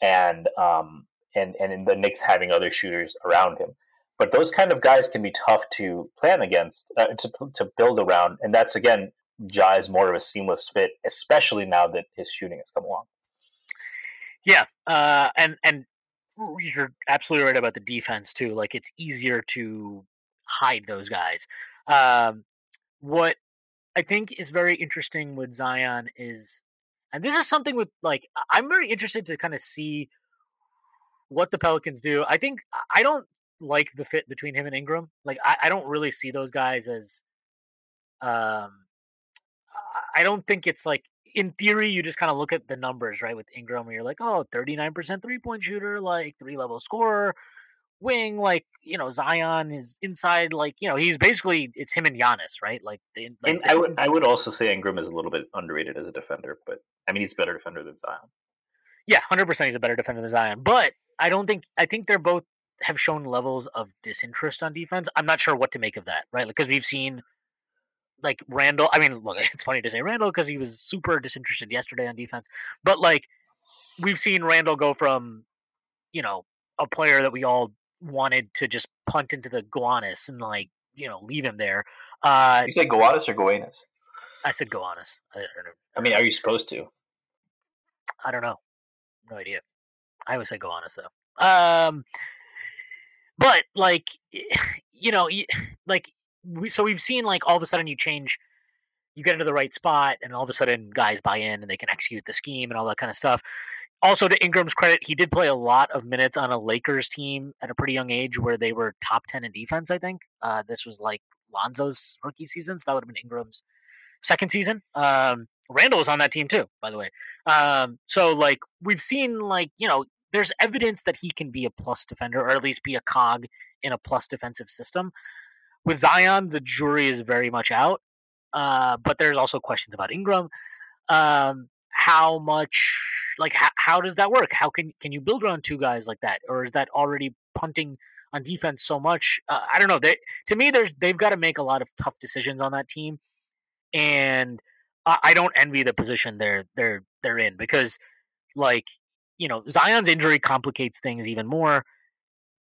and um, and and the Knicks having other shooters around him. But those kind of guys can be tough to plan against, uh, to to build around, and that's again Ja is more of a seamless fit, especially now that his shooting has come along. Yeah, uh, and and you're absolutely right about the defense too. Like it's easier to hide those guys. Um, what I think is very interesting with Zion is, and this is something with like I'm very interested to kind of see what the Pelicans do. I think I don't like the fit between him and Ingram. Like I, I don't really see those guys as um I don't think it's like in theory you just kind of look at the numbers, right, with Ingram and you're like, "Oh, 39% three-point shooter, like three-level scorer, wing, like, you know, Zion is inside like, you know, he's basically it's him and Giannis, right? Like, the, like I would I would also say Ingram is a little bit underrated as a defender, but I mean, he's a better defender than Zion. Yeah, 100% he's a better defender than Zion, but I don't think I think they're both have shown levels of disinterest on defense. I'm not sure what to make of that, right? Because we've seen like Randle. I mean, look, it's funny to say Randle because he was super disinterested yesterday on defense, but like we've seen Randle go from, you know, a player that we all wanted to just punt into the Gowanus and like you know leave him there. Uh, you say Gowanus or Gowanus? I said Gowanus. I, I, I mean, are you supposed to? I don't know. No idea. I always say Gowanus though. Um, but like, you know, like we so we've seen like all of a sudden you change you get into the right spot and all of a sudden guys buy in and they can execute the scheme and all that kind of stuff also to ingram's credit he did play a lot of minutes on a lakers team at a pretty young age where they were top 10 in defense i think uh, this was like lonzo's rookie season so that would have been ingram's second season um, randle was on that team too by the way um, so like we've seen like you know there's evidence that he can be a plus defender or at least be a cog in a plus defensive system with Zion, the jury is very much out. Uh, but there's also questions about Ingram. Um, how much, like, how, how does that work? How can can you build around two guys like that, or is that already punting on defense so much? Uh, I don't know. They, to me, there's they've got to make a lot of tough decisions on that team, and I, I don't envy the position they're they're they're in because, like, you know, Zion's injury complicates things even more.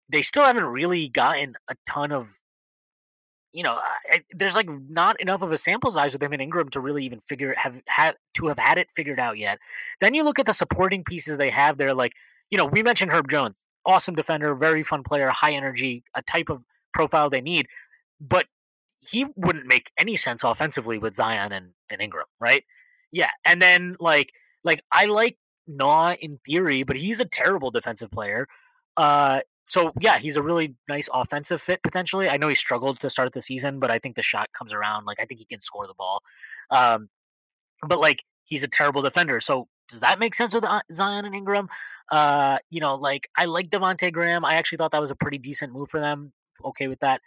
They still haven't really gotten a ton of you know, I, there's like not enough of a sample size with him and Ingram to really even figure have had to have had it figured out yet. Then you look at the supporting pieces they have there, like you know, we mentioned Herb Jones, awesome defender, very fun player, high energy, a type of profile they need, but he wouldn't make any sense offensively with Zion and, and Ingram, right? Yeah, and then like like I like Naw in theory, but he's a terrible defensive player. Uh, so yeah, he's a really nice offensive fit potentially. I know he struggled to start the season, but I think the shot comes around. Like I think he can score the ball. Um, but like he's a terrible defender. So does that make sense with uh, Zion and Ingram? Uh, you know, like I like Devonte Graham. I actually thought that was a pretty decent move for them. Okay with that.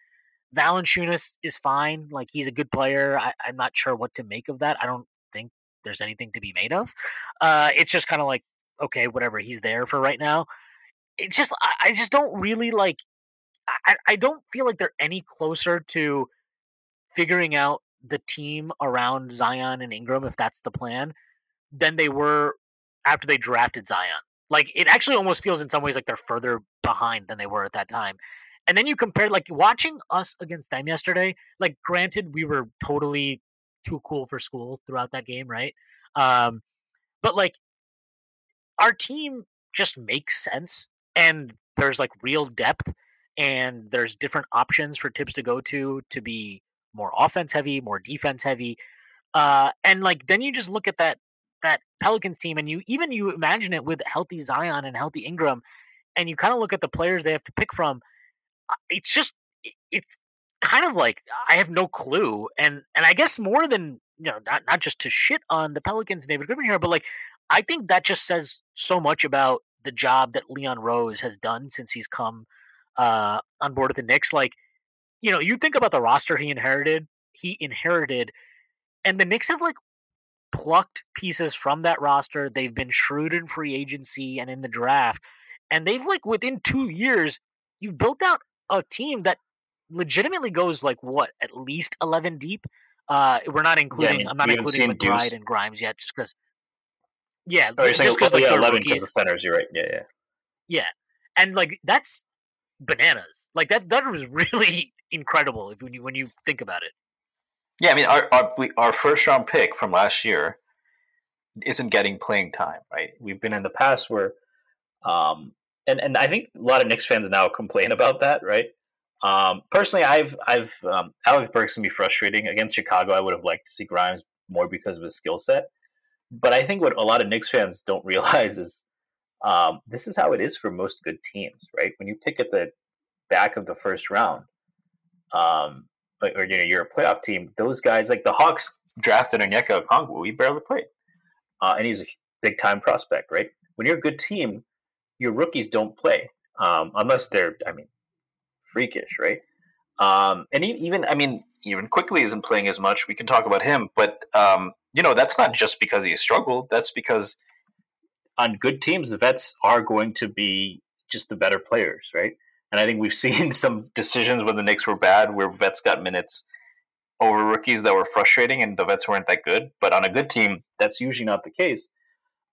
Valanciunas is fine. Like he's a good player. I, I'm not sure what to make of that. I don't think there's anything to be made of. Uh, it's just kind of like okay, whatever. He's there for right now it's just I just don't really like I, I don't feel like they're any closer to figuring out the team around Zion and Ingram if that's the plan than they were after they drafted Zion. Like it actually almost feels in some ways like they're further behind than they were at that time. And then you compare like watching us against them yesterday, like granted we were totally too cool for school throughout that game, right? Um but like our team just makes sense and there's like real depth and there's different options for Thibs to go to to be more offense heavy, more defense heavy. Uh, and like then you just look at that that Pelicans team and you even you imagine it with healthy Zion and healthy Ingram and you kind of look at the players they have to pick from uh, it's just it's kind of like I have no clue and and I guess more than you know not not just to shit on the Pelicans David Griffin here but like I think that just says so much about the job that Leon Rose has done since he's come uh, on board with the Knicks. Like, you know, you think about the roster he inherited, he inherited, and the Knicks have like plucked pieces from that roster. They've been shrewd in free agency and in the draft, and they've like within two years, you've built out a team that legitimately goes like what at least eleven deep. Uh, we're not including. Yeah, I am not including McBride and Grimes yet, just because. Yeah, oh, you're saying, just, like, yeah, eleven because the centers. You're right. Yeah, yeah, yeah, and like that's bananas. Like that that was really incredible if when you when you think about it. Yeah, I mean our our, our first round pick from last year isn't getting playing time, right? We've been in the past where um and and I think a lot of Knicks fans now complain about that, right? Um, personally, I've I've um, Alec Burks can be frustrating against Chicago. I would have liked to see Grimes more because of his skill set, but I think what a lot of Knicks fans don't realize is um, this is how it is for most good teams, right? When you pick at the back of the first round, um, or you know you're a playoff team, those guys like the Hawks drafted Onyeka Okongwu, he barely played, uh, and he's a big time prospect, right? When you're a good team, your rookies don't play um, unless they're, I mean, freakish, right? Um, and even, I mean, even Quickley isn't playing as much. We can talk about him, but um, you know that's not just because he struggled. That's because on good teams, the vets are going to be just the better players, right? And I think we've seen some decisions when the Knicks were bad, where vets got minutes over rookies that were frustrating, and the vets weren't that good. But on a good team, that's usually not the case.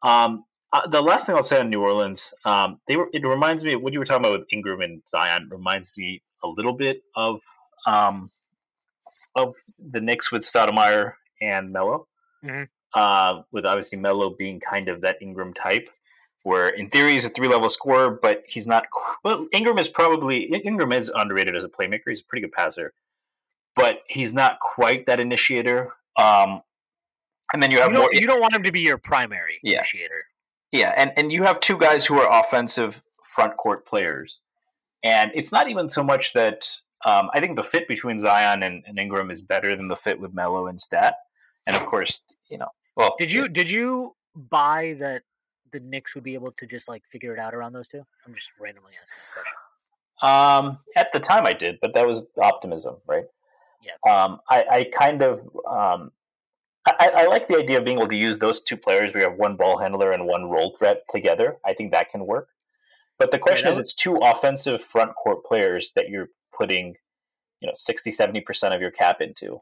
Um, uh, the last thing I'll say on New Orleans, um, they were. It reminds me of what you were talking about with Ingram and Zion. Reminds me a little bit of um, of the Knicks with Stoudemire and Melo. Mm-hmm uh, with obviously Melo being kind of that Ingram type, where in theory he's a three level scorer, but he's not. Well, Ingram is probably Ingram is underrated as a playmaker. He's a pretty good passer, but he's not quite that initiator. Um, and then you have you more. You don't want him to be your primary yeah. initiator. Yeah, and and you have two guys who are offensive front court players, and it's not even so much that. Um, I think the fit between Zion and, and Ingram is better than the fit with Melo and Stat, and of course, you know well, did you did you buy that the Knicks would be able to just like figure it out around those two? I'm just randomly asking a question. Um, at the time I did, but that was optimism, right? Yeah. Um, I, I kind of um, I, I like the idea of being able to use those two players. We have one ball handler and one role threat together. I think that can work. But the question is, it's two offensive front court players that you're putting, you know, 60, 70% of your cap into.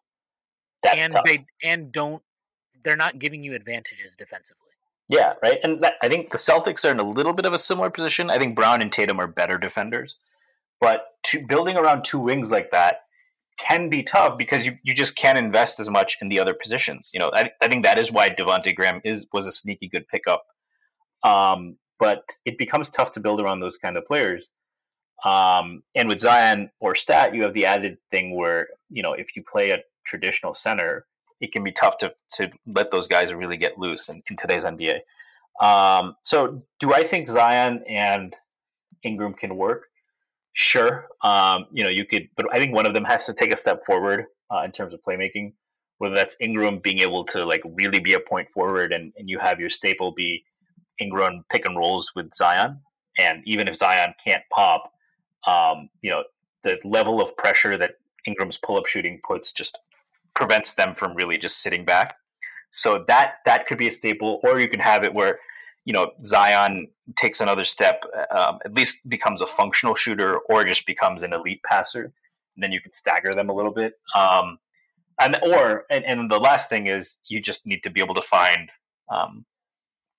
That's and tough. they and don't they're not giving you advantages defensively. Yeah, right. And that, I think the Celtics are in a little bit of a similar position. I think Brown and Tatum are better defenders, but to, building around two wings like that can be tough because you, you just can't invest as much in the other positions. You know, I, I think that is why Devonte Graham is was a sneaky good pickup. Um, but it becomes tough to build around those kind of players. Um, and with Zion or Stat, you have the added thing where you know if you play a traditional center, it can be tough to to let those guys really get loose in, in today's NBA. Um, so, do I think Zion and Ingram can work? Sure. Um, you know, you could, but I think one of them has to take a step forward uh, in terms of playmaking. Whether that's Ingram being able to like really be a point forward, and, and you have your staple be Ingram pick and rolls with Zion, and even if Zion can't pop, um, you know, the level of pressure that Ingram's pull up shooting puts just prevents them from really just sitting back. So that that could be a staple, or you can have it where you know Zion takes another step, um, at least becomes a functional shooter, or just becomes an elite passer. And then you can stagger them a little bit. Um, and or and, and the last thing is you just need to be able to find um,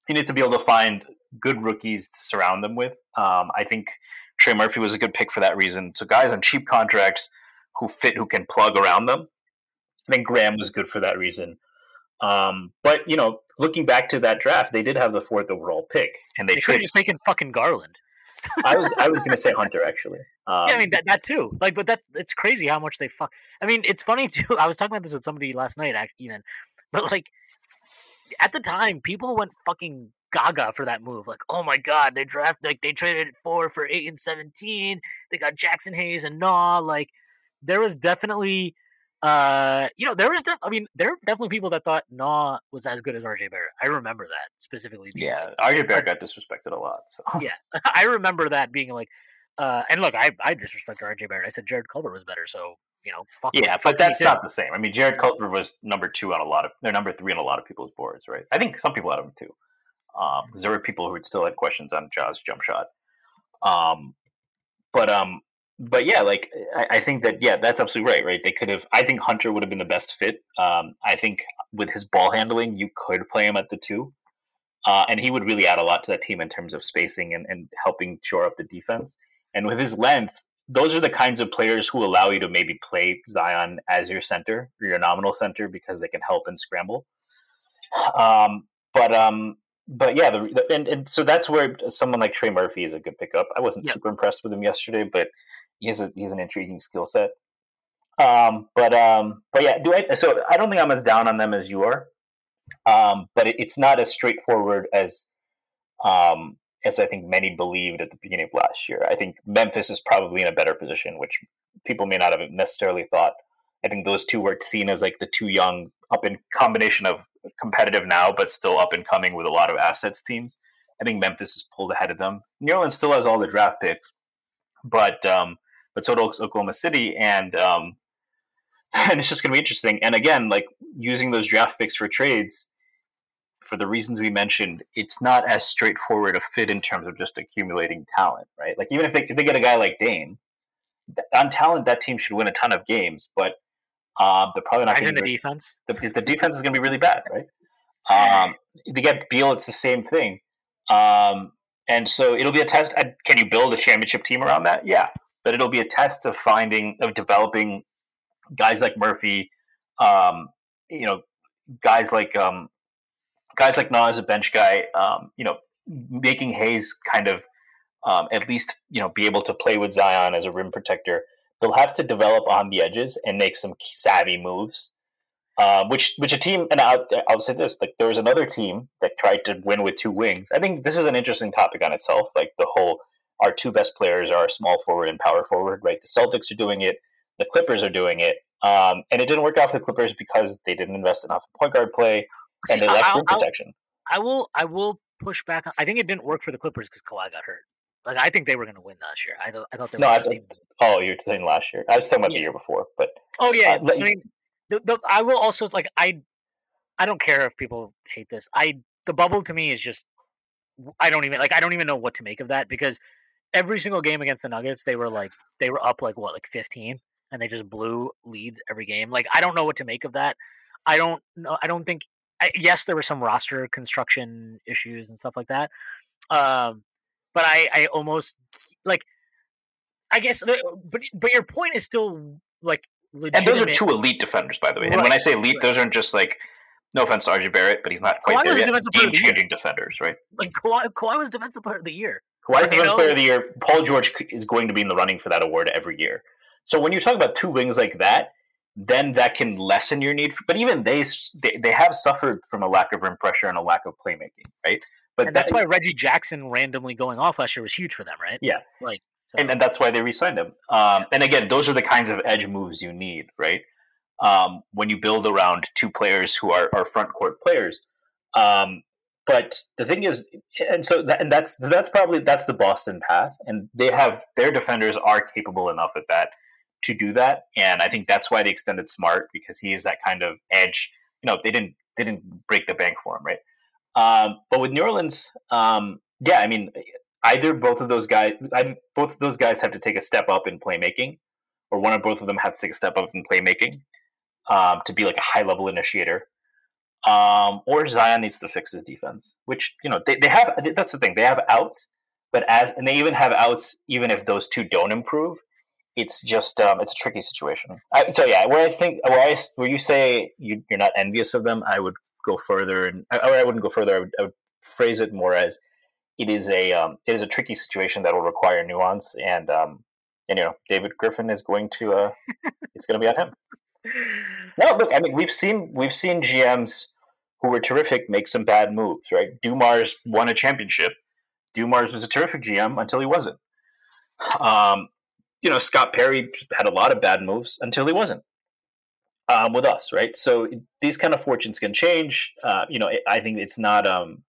you need to be able to find good rookies to surround them with. Um, I think Trey Murphy was a good pick for that reason. So guys on cheap contracts who fit, who can plug around them. I think Graham was good for that reason. Um, but you know, looking back to that draft, they did have the fourth overall pick, and they, They traded. just taken fucking Garland. I was I was going to say Hunter actually. Um, yeah, I mean that, that too. Like, but that it's crazy how much they fuck. I mean, it's funny too. I was talking about this with somebody last night, even, but like at the time, people went fucking gaga for that move. Like, oh my god, they draft like they traded four for eight and seventeen. They got Jaxson Hayes and Nah. Like, there was definitely, uh, you know, there was. Def- I mean, there were definitely people that thought Naw was as good as RJ Barrett. I remember that specifically. being Yeah, RJ Barrett got disrespected a lot. So yeah, I remember that being like, uh, and look, I I disrespect RJ Barrett. I said Jarrett Culver was better, so you know, fuck. yeah, fuck but that's not the same. I mean, Jarrett Culver was number two on a lot of. They're number three on a lot of people's boards, right? I think some people had him too, because there were people who still had questions on Ja's jump shot. Um, but um, but yeah, like I, I think that yeah, that's absolutely right. Right? They could have. I think Hunter would have been the best fit. Um, I think with his ball handling, you could play him at the two, uh, and he would really add a lot to that team in terms of spacing and, and helping shore up the defense. And with his length, those are the kinds of players who allow you to maybe play Zion as your center or your nominal center because they can help and scramble. Um, but um, but yeah, the, the, and, and so that's where someone like Trey Murphy is a good pickup. I wasn't Yep. super impressed with him yesterday, but he's a he's an intriguing skill set. Um, but um, but yeah, do I? So I don't think I'm as down on them as you are. Um, but it, it's not as straightforward as um as I think many believed at the beginning of last year. I think Memphis is probably in a better position, which people may not have necessarily thought. I think those two were seen as like the two young up in combination of competitive now, but still up and coming with a lot of assets teams. I think Memphis is pulled ahead of them. New Orleans still has all the draft picks, but um, but so does Oklahoma City, and um, and it's just going to be interesting. And again, like using those draft picks for trades, for the reasons we mentioned, it's not as straightforward a fit in terms of just accumulating talent, right? Like even if they if they get a guy like Dame, th- on talent that team should win a ton of games, but um, they're probably not Imagine going the to. defense. The, defense? the defense is going to be really bad, right? Um, to get Beal, it's the same thing. Um, and so it'll be a test. Can you build a championship team around that? Yeah, but it'll be a test of finding of developing guys like Murphy. Um, you know, guys like um, guys like Nas, a bench guy. Um, you know, making Hayes kind of um, at least you know be able to play with Zion as a rim protector. They'll have to develop on the edges and make some savvy moves. Um, which which a team and I'll, I'll say this like there was another team that tried to win with two wings. I think this is an interesting topic on itself. Like the whole our two best players are small forward and power forward. Right, the Celtics are doing it, the Clippers are doing it, um, and it didn't work out for the Clippers because they didn't invest enough in point guard play and See, they left I'll- rim protection. I will I will push back. on I think it didn't work for the Clippers because Kawhi got hurt. Like I think they were going to win last year. I, thought- I thought they were No, I best think- team. Oh, you're saying last year? I was talking about the year before, but Oh yeah, uh, I mean, the, the, I will also like I, I don't care if people hate this. I the bubble to me is just I don't even like I don't even know what to make of that because every single game against the Nuggets they were like they were up like what like fifteen and they just blew leads every game. Like I don't know what to make of that. I don't know. I don't think. I, yes, there were some roster construction issues and stuff like that. Um, but I, I almost like. I guess, but but your point is still like Legitimate. And those are two elite defenders, by the way. And when I say elite, those aren't just like, no offense to RJ Barrett, but he's not quite Kawhi there was yet. Game of the year. changing defenders, right? like Kawhi, Kawhi was defensive player of the year. You defensive know- player of the year. Paul George is going to be in the running for that award every year. So when you talk about two wings like that, then that can lessen your need. For, but even they, they they have suffered from a lack of rim pressure and a lack of playmaking, right? But that's that- why Reggie Jackson randomly going off last year was huge for them, right? Yeah. Like, so, and, and that's why they re-signed him. Um, and again, those are the kinds of edge moves you need, right? Um, when you build around two players who are, are front court players. Um, but the thing is, and so that, and that's that's probably that's the Boston path, and they have their defenders are capable enough at that to do that, and I think that's why they extended Smart because he is that kind of edge. You know, they didn't they didn't break the bank for him, right? Um, but with New Orleans, um, yeah, I mean, either both of those guys, I, both of those guys have to take a step up in playmaking, or one or both of them have to take a step up in playmaking um, to be like a high level initiator. Um, or Zion needs to fix his defense, which you know they, they have. That's the thing; they have outs, but as and they even have outs even if those two don't improve. It's just um, it's a tricky situation. I, so yeah, where I think where I where you say you, you're not envious of them, I would go further, and or I wouldn't go further. I would, I would phrase it more as it is a um, it is a tricky situation that will require nuance, and um, and you know David Griffin is going to uh, it's going to be on him. No, look, I mean we've seen we've seen GMs who were terrific make some bad moves, right? Dumars won a championship. Dumars was a terrific GM until he wasn't. Um, you know, Scott Perry had a lot of bad moves until he wasn't um, with us, right? So these kind of fortunes can change. Uh, you know, I think it's not. Um,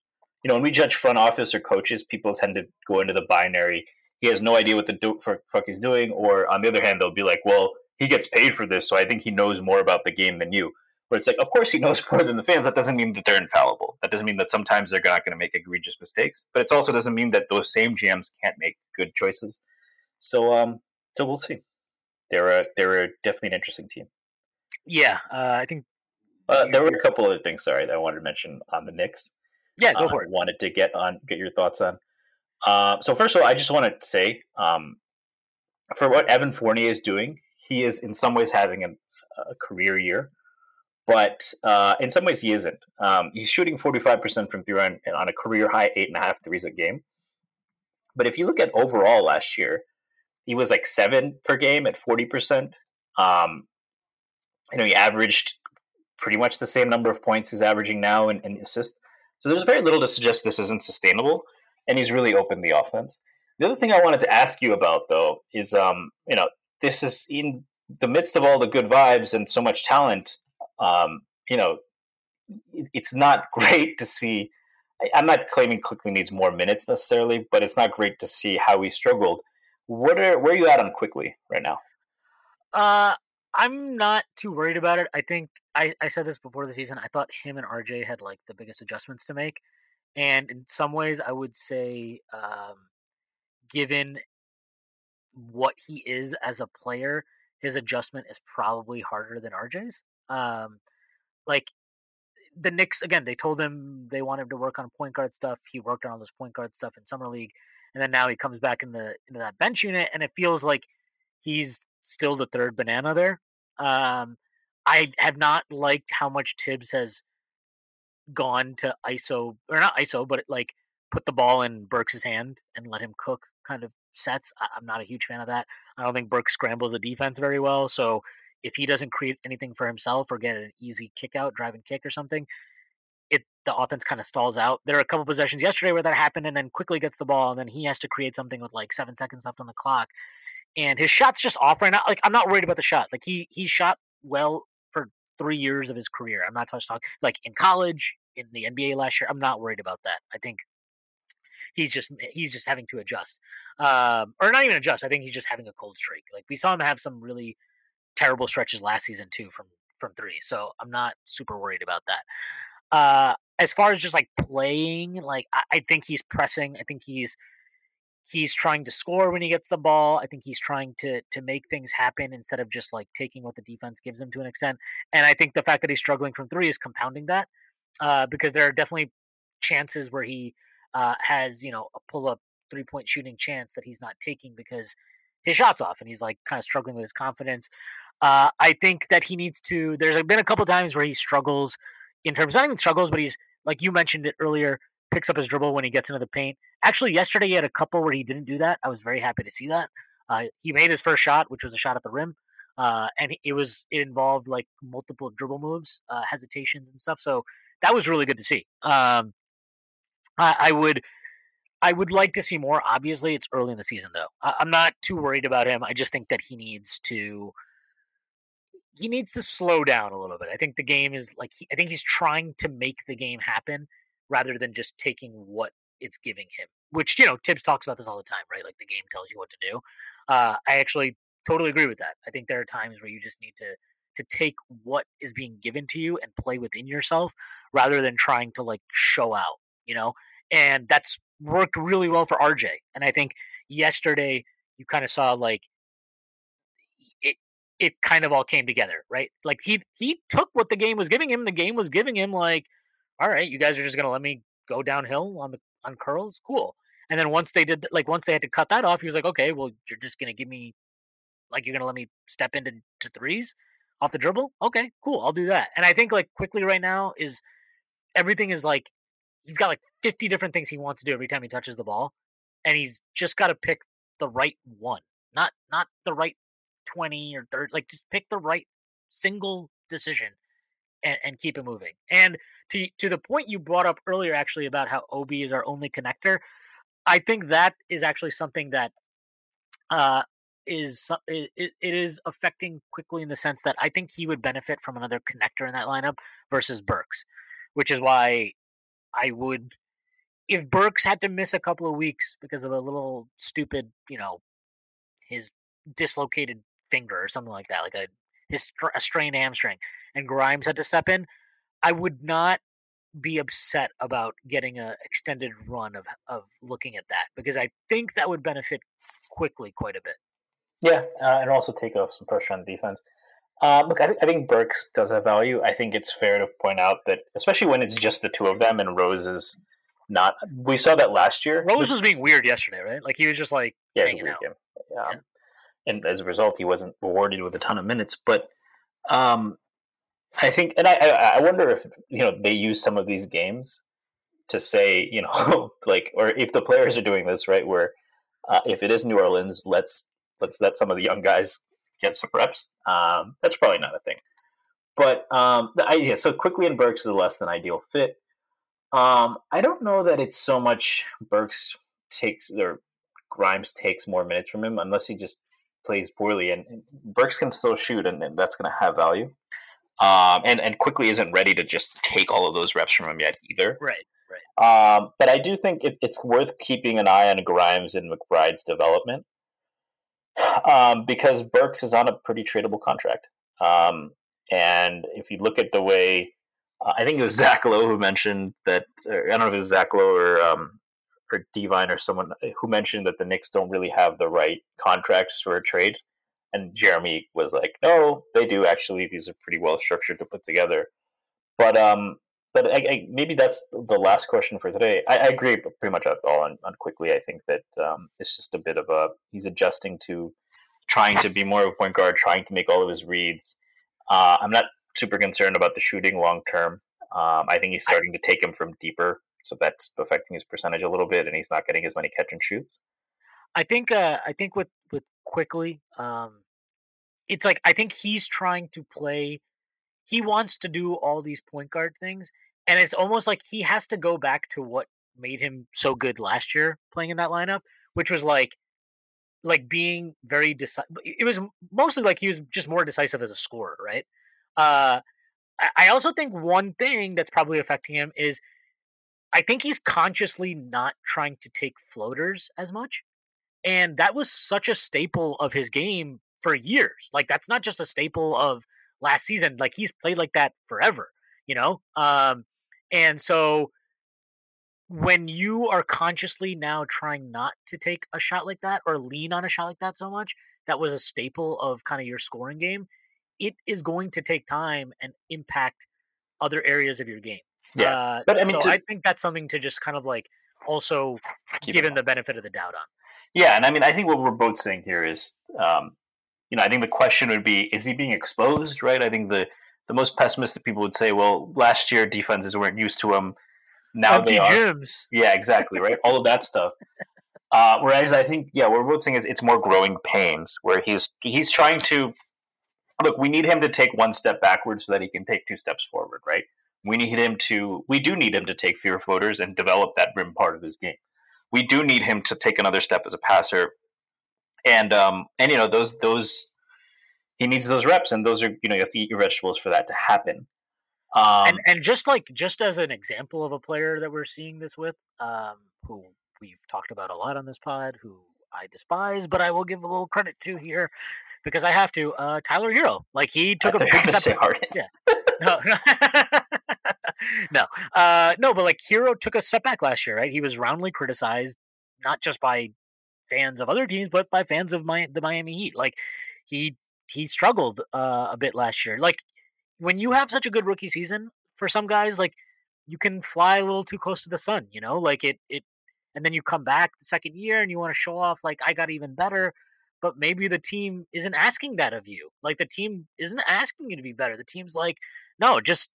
you know, when we judge front office or coaches, people tend to go into the binary. He has no idea what the do- fuck he's doing, or on the other hand, they'll be like, "Well, he gets paid for this, so I think he knows more about the game than you." Where it's like, of course he knows more than the fans. That doesn't mean that they're infallible. That doesn't mean that sometimes they're not going to make egregious mistakes. But it also doesn't mean that those same GMs can't make good choices. So, um, so we'll see. They're a they're a, definitely an interesting team. Yeah, uh, I think uh, there were a couple other things. Sorry, that I wanted to mention on the Knicks. Yeah, go uh, for it. Wanted to get on get your thoughts on. Uh, so first of all, I just want to say, um, for what Evan Fournier is doing, he is in some ways having a, a career year, but uh, in some ways he isn't. Um, he's shooting forty five percent from three on, on a career high eight and a half threes a game. But if you look at overall last year, he was like seven per game at forty percent. Um, you know, he averaged pretty much the same number of points he's averaging now and, and assists. So there's very little to suggest this isn't sustainable, and he's really opened the offense. The other thing I wanted to ask you about, though, is um, you know, this is in the midst of all the good vibes and so much talent. Um, you know, it's not great to see. I'm not claiming Quickley needs more minutes necessarily, but it's not great to see how he struggled. What are where are you at on Quickley right now? Uh, I'm not too worried about it. I think I, I said this before the season. I thought him and RJ had like the biggest adjustments to make, and in some ways, I would say, um, given what he is as a player, his adjustment is probably harder than RJ's. Um, like the Knicks again, they told him they wanted him to work on point guard stuff. He worked on all this point guard stuff in summer league, and then now he comes back in the into that bench unit, and it feels like he's still the third banana there. Um, I have not liked how much Thibs has gone to ISO or not ISO, but like put the ball in Burks' hand and let him cook kind of sets. I, am not a huge fan of that. I don't think Burks scrambles the defense very well. So if he doesn't create anything for himself or get an easy kick out, driving kick or something, it the offense kind of stalls out. There are a couple possessions yesterday where that happened, and then Quickley gets the ball, and then he has to create something with like seven seconds left on the clock, and his shot's just off right now. Like I'm not worried about the shot. Like he he shot well for three years of his career. I'm not touch talk like in college, in the NBA last year. I'm not worried about that. I think he's just he's just having to adjust, um, or not even adjust. I think he's just having a cold streak. Like we saw him have some really terrible stretches last season too from from three. So I'm not super worried about that. Uh, as far as just like playing, like I, I think he's pressing. I think he's he's trying to score when he gets the ball. I think he's trying to to make things happen instead of just like taking what the defense gives him to an extent. And I think the fact that he's struggling from three is compounding that uh, because there are definitely chances where he uh, has you know a pull up three point shooting chance that he's not taking because his shots off and he's like kind of struggling with his confidence. Uh, I think that he needs to. There's been a couple times where he struggles in terms, not even struggles, but he's like you mentioned it earlier picks up his dribble when he gets into the paint. Actually, yesterday he had a couple where he didn't do that. I was very happy to see that. Uh, he made his first shot, which was a shot at the rim, uh, and it was it involved like multiple dribble moves, uh, hesitations, and stuff. So that was really good to see. Um, I, I, would. I would like to see more. Obviously, it's early in the season, though. I, I'm not too worried about him. I just think that he needs to he needs to slow down a little bit. I think the game is like I think he's trying to make the game happen rather than just taking what it's giving him. Which you know, Thibs talks about this all the time, right? Like the game tells you what to do. Uh, I actually totally agree with that. I think there are times where you just need to to take what is being given to you and play within yourself rather than trying to like show out, you know? And that's worked really well for RJ. And I think yesterday you kind of saw like it kind of all came together, right? Like he he took what the game was giving him. The game was giving him like all right, you guys are just gonna let me go downhill on the on curls, cool. And then once they did, like once they had to cut that off, he was like, okay, well, you're just gonna give me, like, you're gonna let me step into to threes off the dribble. Okay, cool, I'll do that. And I think like Quickley right now is everything is like he's got like 50 different things he wants to do every time he touches the ball and he's just got to pick the right one not not the right 20 or 30 like just pick the right single decision and, and keep it moving. And to to the point you brought up earlier actually about how Obi is our only connector i think that is actually something that uh is it it is affecting Quickley in the sense that i think he would benefit from another connector in that lineup versus burks which is why I would if Burks had to miss a couple of weeks because of a little stupid, you know, his dislocated finger or something like that, like a his a strained hamstring, and Grimes had to step in, I would not be upset about getting a extended run of of looking at that because I think that would benefit Quickley quite a bit. Yeah, uh, and also take off some pressure on defense. Uh, look, I, th- I think Burks does have value. I think it's fair to point out that, especially when it's just the two of them and Rose is not. We saw that last year. Rose was being weird yesterday, right? Like he was just like yeah, hanging out. game. Um, and as a result, he wasn't rewarded with a ton of minutes. But um, I think, and I, I, wonder if you know they use some of these games to say, you know, like, or if the players are doing this right, where uh, if it is New Orleans, let's let's let some of the young guys get some reps. Um, that's probably not a thing. But um, the idea, so Quickley and Burks is a less than ideal fit. Um, I don't know that it's so much Burks takes or Grimes takes more minutes from him unless he just plays poorly. And, and Burks can still shoot, and, and that's going to have value. Um, and and Quickley isn't ready to just take all of those reps from him yet either. Right, right. Um, but I do think it, it's worth keeping an eye on Grimes and McBride's development um, because Burks is on a pretty tradable contract. Um, and if you look at the way, uh, I think it was Zach Lowe who mentioned that, or I don't know if it was Zach Lowe or, um, or Devine or someone who mentioned that the Knicks don't really have the right contracts for a trade. And Jeremy was like, no, they do actually. These are pretty well structured to put together. But um, but I, I, maybe that's the last question for today. I, I agree pretty much all on, on Quickley. I think that um, it's just a bit of a he's adjusting to trying to be more of a point guard, trying to make all of his reads. Uh, I'm not super concerned about the shooting long term. Um, I think he's starting to take him from deeper, so that's affecting his percentage a little bit, and he's not getting as many catch and shoots. I think uh, I think with with Quickley, um, it's like I think he's trying to play. He wants to do all these point guard things, and it's almost like he has to go back to what made him so good last year playing in that lineup, which was like like being very decisive. It was mostly like he was just more decisive as a scorer, right? Uh, I- I also think one thing that's probably affecting him is I think he's consciously not trying to take floaters as much. And that was such a staple of his game for years. Like that's not just a staple of last season. Like he's played like that forever, you know? Um and so when you are consciously now trying not to take a shot like that or lean on a shot like that so much, that was a staple of kind of your scoring game, it is going to take time and impact other areas of your game. Yeah, Uh, but I mean, so to- I think that's something to just kind of like also Keep give him the benefit of the doubt on. Yeah, and I mean, I think what we're both saying here is, um, you know, I think the question would be, is he being exposed? Right. I think the the most pessimistic people would say, well, last year defenses weren't used to him. Now Empty they are. gyms. Yeah, exactly. Right. All of that stuff. Uh, whereas I think, yeah, what we're both saying is it's more growing pains, where he's he's trying to look. We need him to take one step backwards so that he can take two steps forward. Right. We need him to. We do need him to take fewer floaters and develop that rim part of his game we do need him to take another step as a passer. And um and you know those those he needs those reps and those are you know you have to eat your vegetables for that to happen. Um and and just like just as an example of a player that we're seeing this with, um, who we've talked about a lot on this pod, who I despise, but I will give a little credit to here because I have to. Uh, Tyler Herro, like he took a I big step. say Harden. no, no, uh, no, but like Herro took a step back last year, right? He was roundly criticized, not just by fans of other teams, but by fans of my the Miami Heat. Like he he struggled uh, a bit last year. Like when you have such a good rookie season, for some guys, like you can fly a little too close to the sun, you know, like it it, and then you come back the second year and you want to show off like I got even better. But maybe the team isn't asking that of you. Like the team isn't asking you to be better. The team's like, no, just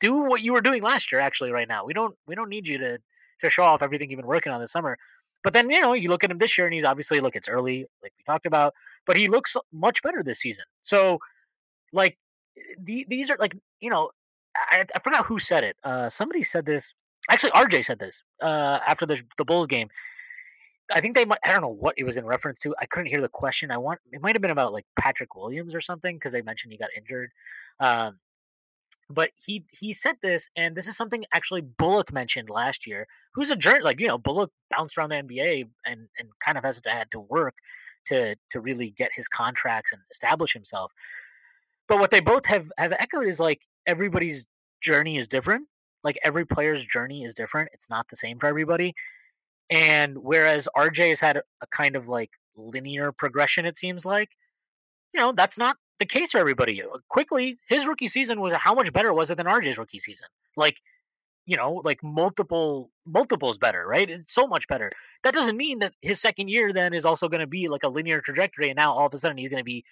do what you were doing last year. Actually, right now, we don't we don't need you to to show off everything you've been working on this summer. But then you know you look at him this year, and he's obviously look it's early, like we talked about, but he looks much better this season. So, like the, these are like you know I, I forgot who said it. Uh, somebody said this. Actually, RJ said this uh, after the the Bulls game. I think they might. I don't know what it was in reference to. I couldn't hear the question. I want. It might have been about like Patrick Williams or something because they mentioned he got injured. Um, but he he said this, and this is something actually Bullock mentioned last year. Who's a journey like you know Bullock bounced around the NBA and and kind of has had to work to to really get his contracts and establish himself. But what they both have have echoed is like everybody's journey is different. Like every player's journey is different. It's not the same for everybody. And whereas RJ has had a, a kind of like linear progression, it seems like, you know, that's not the case for everybody. Uh, Quickley, his rookie season was how much better was it than RJ's rookie season? Like, you know, like multiple multiples better, right? It's so much better. That doesn't mean that his second year then is also going to be like a linear trajectory, and now all of a sudden he's going to be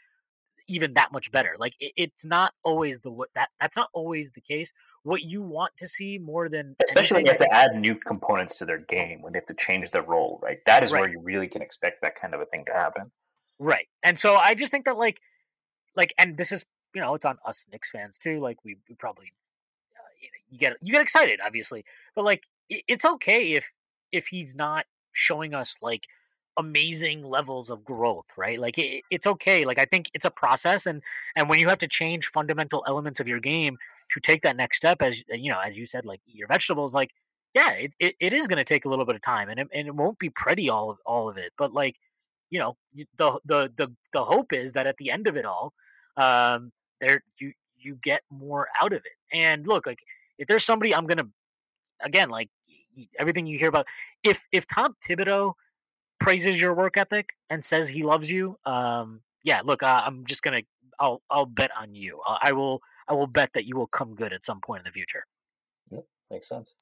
even that much better. Like it, it's not always the that that's not always the case. What you want to see more than especially when you have to add new components to their game when they have to change their role, right? That is right. where you really can expect that kind of a thing to happen. Right. And so I just think that like like and this is you know it's on us Knicks fans too. Like we, we probably uh, you, get you get excited obviously, but like it, it's okay if if he's not showing us like amazing levels of growth right like it, it's okay like i think it's a process and and when you have to change fundamental elements of your game to take that next step as you know as you said like your vegetables like yeah it, it, it is going to take a little bit of time and it, and it won't be pretty all of all of it but like you know the the the the hope is that at the end of it all um there you you get more out of it and look like if there's somebody i'm to again like everything you hear about if if tom thibodeau praises your work ethic and says he loves you, um, yeah, look, I'm just gonna, I'll, I'll bet on you. Uh, I will, I will bet that you will come good at some point in the future. Yep, makes sense.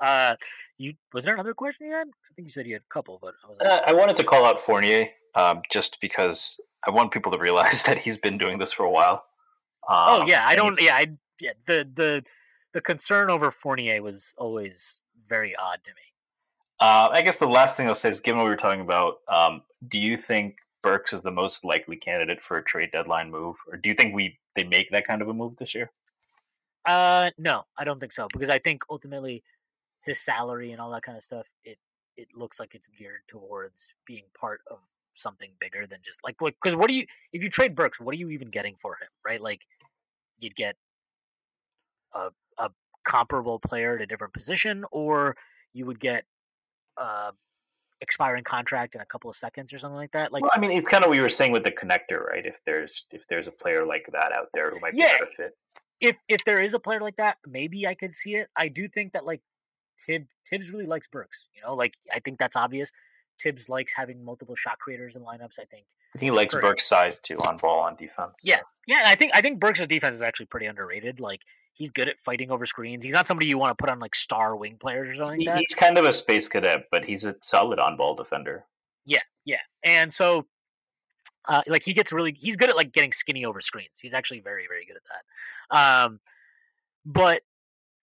Uh, you was there another question you had? I think you said you had a couple, but I, was uh, I wanted to call out Fournier, um, just because I want people to realize that he's been doing this for a while. Oh, um, oh yeah, I don't. Yeah, I yeah the the the concern over Fournier was always very odd to me. Uh, I guess the last thing I'll say is, given what we were talking about, um, do you think Burks is the most likely candidate for a trade deadline move, or do you think we they make that kind of a move this year? Uh, no, I don't think so because I think ultimately his salary and all that kind of stuff it it looks like it's geared towards being part of something bigger than just like like because what do you if you trade Burks, what are you even getting for him, right? Like you'd get a a comparable player at a different position, or you would get uh, expiring contract in a couple of seconds or something like that. Like, well, I mean, it's kind of what you were saying with the connector, right? If there's if there's a player like that out there who might yeah, be better fit. If if there is a player like that, maybe I could see it. I do think that like Tib Thibs really likes Burks. You know, like I think that's obvious. Thibs likes having multiple shot creators in lineups. I think. I think he likes Burks' size too on ball on defense. Yeah, yeah. I think I think Burks' defense is actually pretty underrated. Like he's good at fighting over screens. He's not somebody you want to put on like star wing players or something like He's kind of a space cadet, but he's a solid on ball defender. Yeah, yeah. And so uh, like he gets really he's good at like getting skinny over screens. He's actually very, very good at that. Um but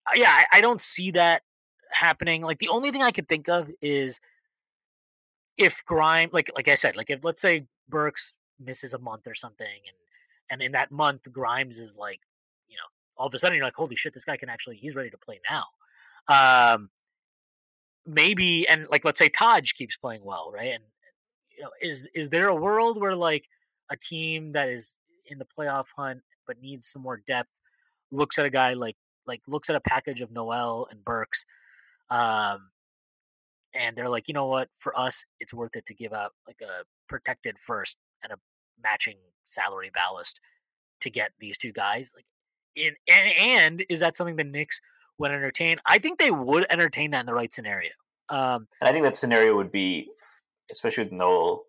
uh, yeah, I, I don't see that happening. Like the only thing I could think of is if Grime like like I said, like if let's say Burks misses a month or something and and in that month Grimes is like you know, all of a sudden you're like, holy shit, this guy can actually he's ready to play now. Um, maybe and like let's say Taj keeps playing well, right? And you know, is is there a world where like a team that is in the playoff hunt but needs some more depth looks at a guy like like looks at a package of Noel and Burks, um, and they're like, you know what, for us, it's worth it to give out like a protected first and a matching salary ballast to get these two guys. Like in, and, and is that something the Knicks would entertain? I think they would entertain that in the right scenario. Um, and I think that scenario would be, especially with Noel,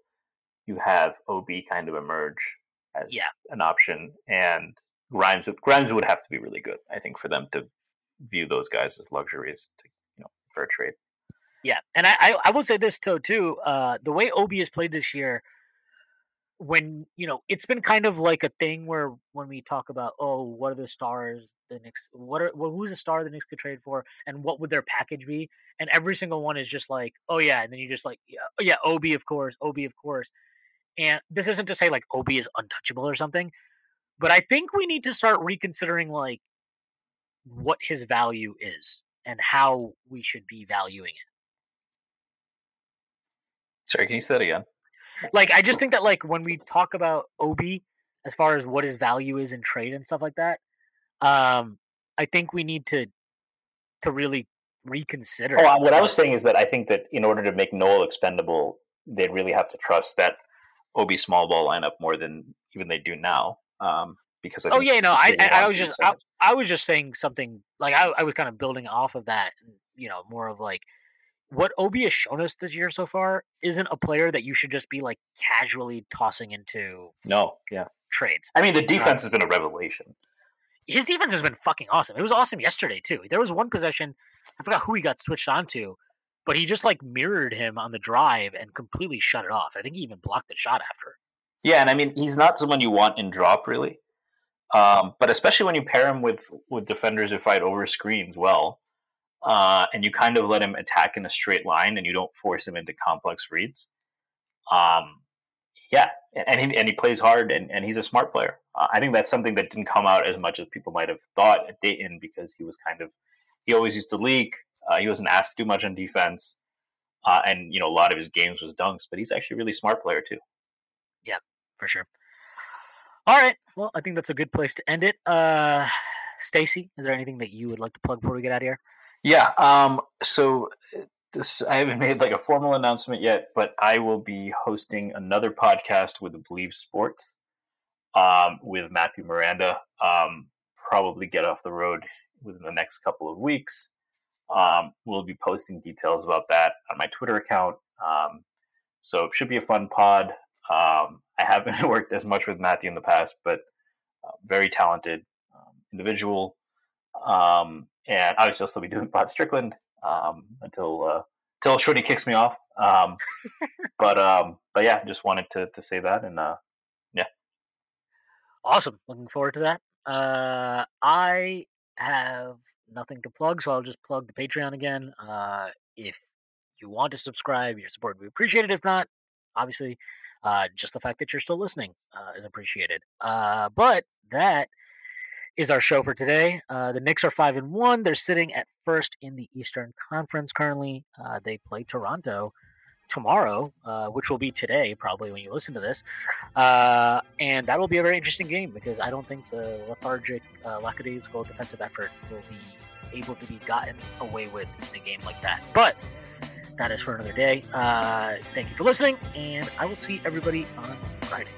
you have Obi kind of emerge as yeah. an option, and Grimes would, Grimes would have to be really good, I think, for them to view those guys as luxuries to for a trade. Yeah, and I I, I would say this too too. Uh, the way Obi has played this year, when you know it's been kind of like a thing where when we talk about oh what are the stars the Knicks what are well, who's a star the Knicks could trade for and what would their package be and every single one is just like oh yeah and then you just like yeah oh, yeah Obi of course Obi of course and this isn't to say like Obi is untouchable or something but I think we need to start reconsidering like what his value is and how we should be valuing it Sorry, can you say that again? like I just think that like when we talk about Obi as far as what his value is in trade and stuff like that, um, I think we need to to really reconsider. Oh, what I was saying is that I think that in order to make Noel expendable, they'd really have to trust that Obi small ball lineup more than even they do now. Um, because I oh yeah, no, I I, I was just I. I was just saying something like I, I was kind of building off of that, you know, more of like what Obi has shown us this year so far isn't a player that you should just be like casually tossing into no, yeah. trades. I mean, the defense has been a revelation. his defense has been fucking awesome. It was awesome yesterday too. There was one possession, I forgot who he got switched onto, but he just like mirrored him on the drive and completely shut it off. I think he even blocked the shot after. Yeah, and I mean, he's not someone you want in drop really, um, but especially when you pair him with with defenders who fight over screens well, uh, and you kind of let him attack in a straight line, and you don't force him into complex reads. Um, yeah, and he and he plays hard, and, and he's a smart player. Uh, I think that's something that didn't come out as much as people might have thought at Dayton because he was kind of he always used to leak. Uh, he wasn't asked too much on defense, uh, and you know a lot of his games was dunks, but he's actually a really smart player too. Yeah, for sure. All right. Well, I think that's a good place to end it. Uh Stacy, is there anything that you would like to plug before we get out of here? Yeah. Um. So uh, this I haven't made like a formal announcement yet, but I will be hosting another podcast with Believe Sports, um, with Matthew Miranda. Um, probably get off the road within the next couple of weeks. Um, we'll be posting details about that on my Twitter account. Um, so it should be a fun pod. Um, I haven't worked as much with Matthew in the past, but uh, very talented um, individual. Um, and obviously, I'll still be doing Pod Strickland um, until uh, until Shorty kicks me off. Um, but um, but yeah, just wanted to to say that, and uh, Awesome. Looking forward to that. Uh, I have nothing to plug, so I'll just plug the Patreon again. Uh, if you want to subscribe, your support would be appreciated. If not, obviously, uh, just the fact that you're still listening uh, is appreciated. Uh, but that is our show for today. Uh, the Knicks are five and one. They're sitting at first in the Eastern Conference currently. Uh, they play Toronto tomorrow, uh, which will be today, probably when you listen to this. And that will be a very interesting game because I don't think the lethargic, lackadaisical defensive effort will be able to be gotten away with in a game like that. But that is for another day. Uh, thank you for listening, and I will see everybody on Friday.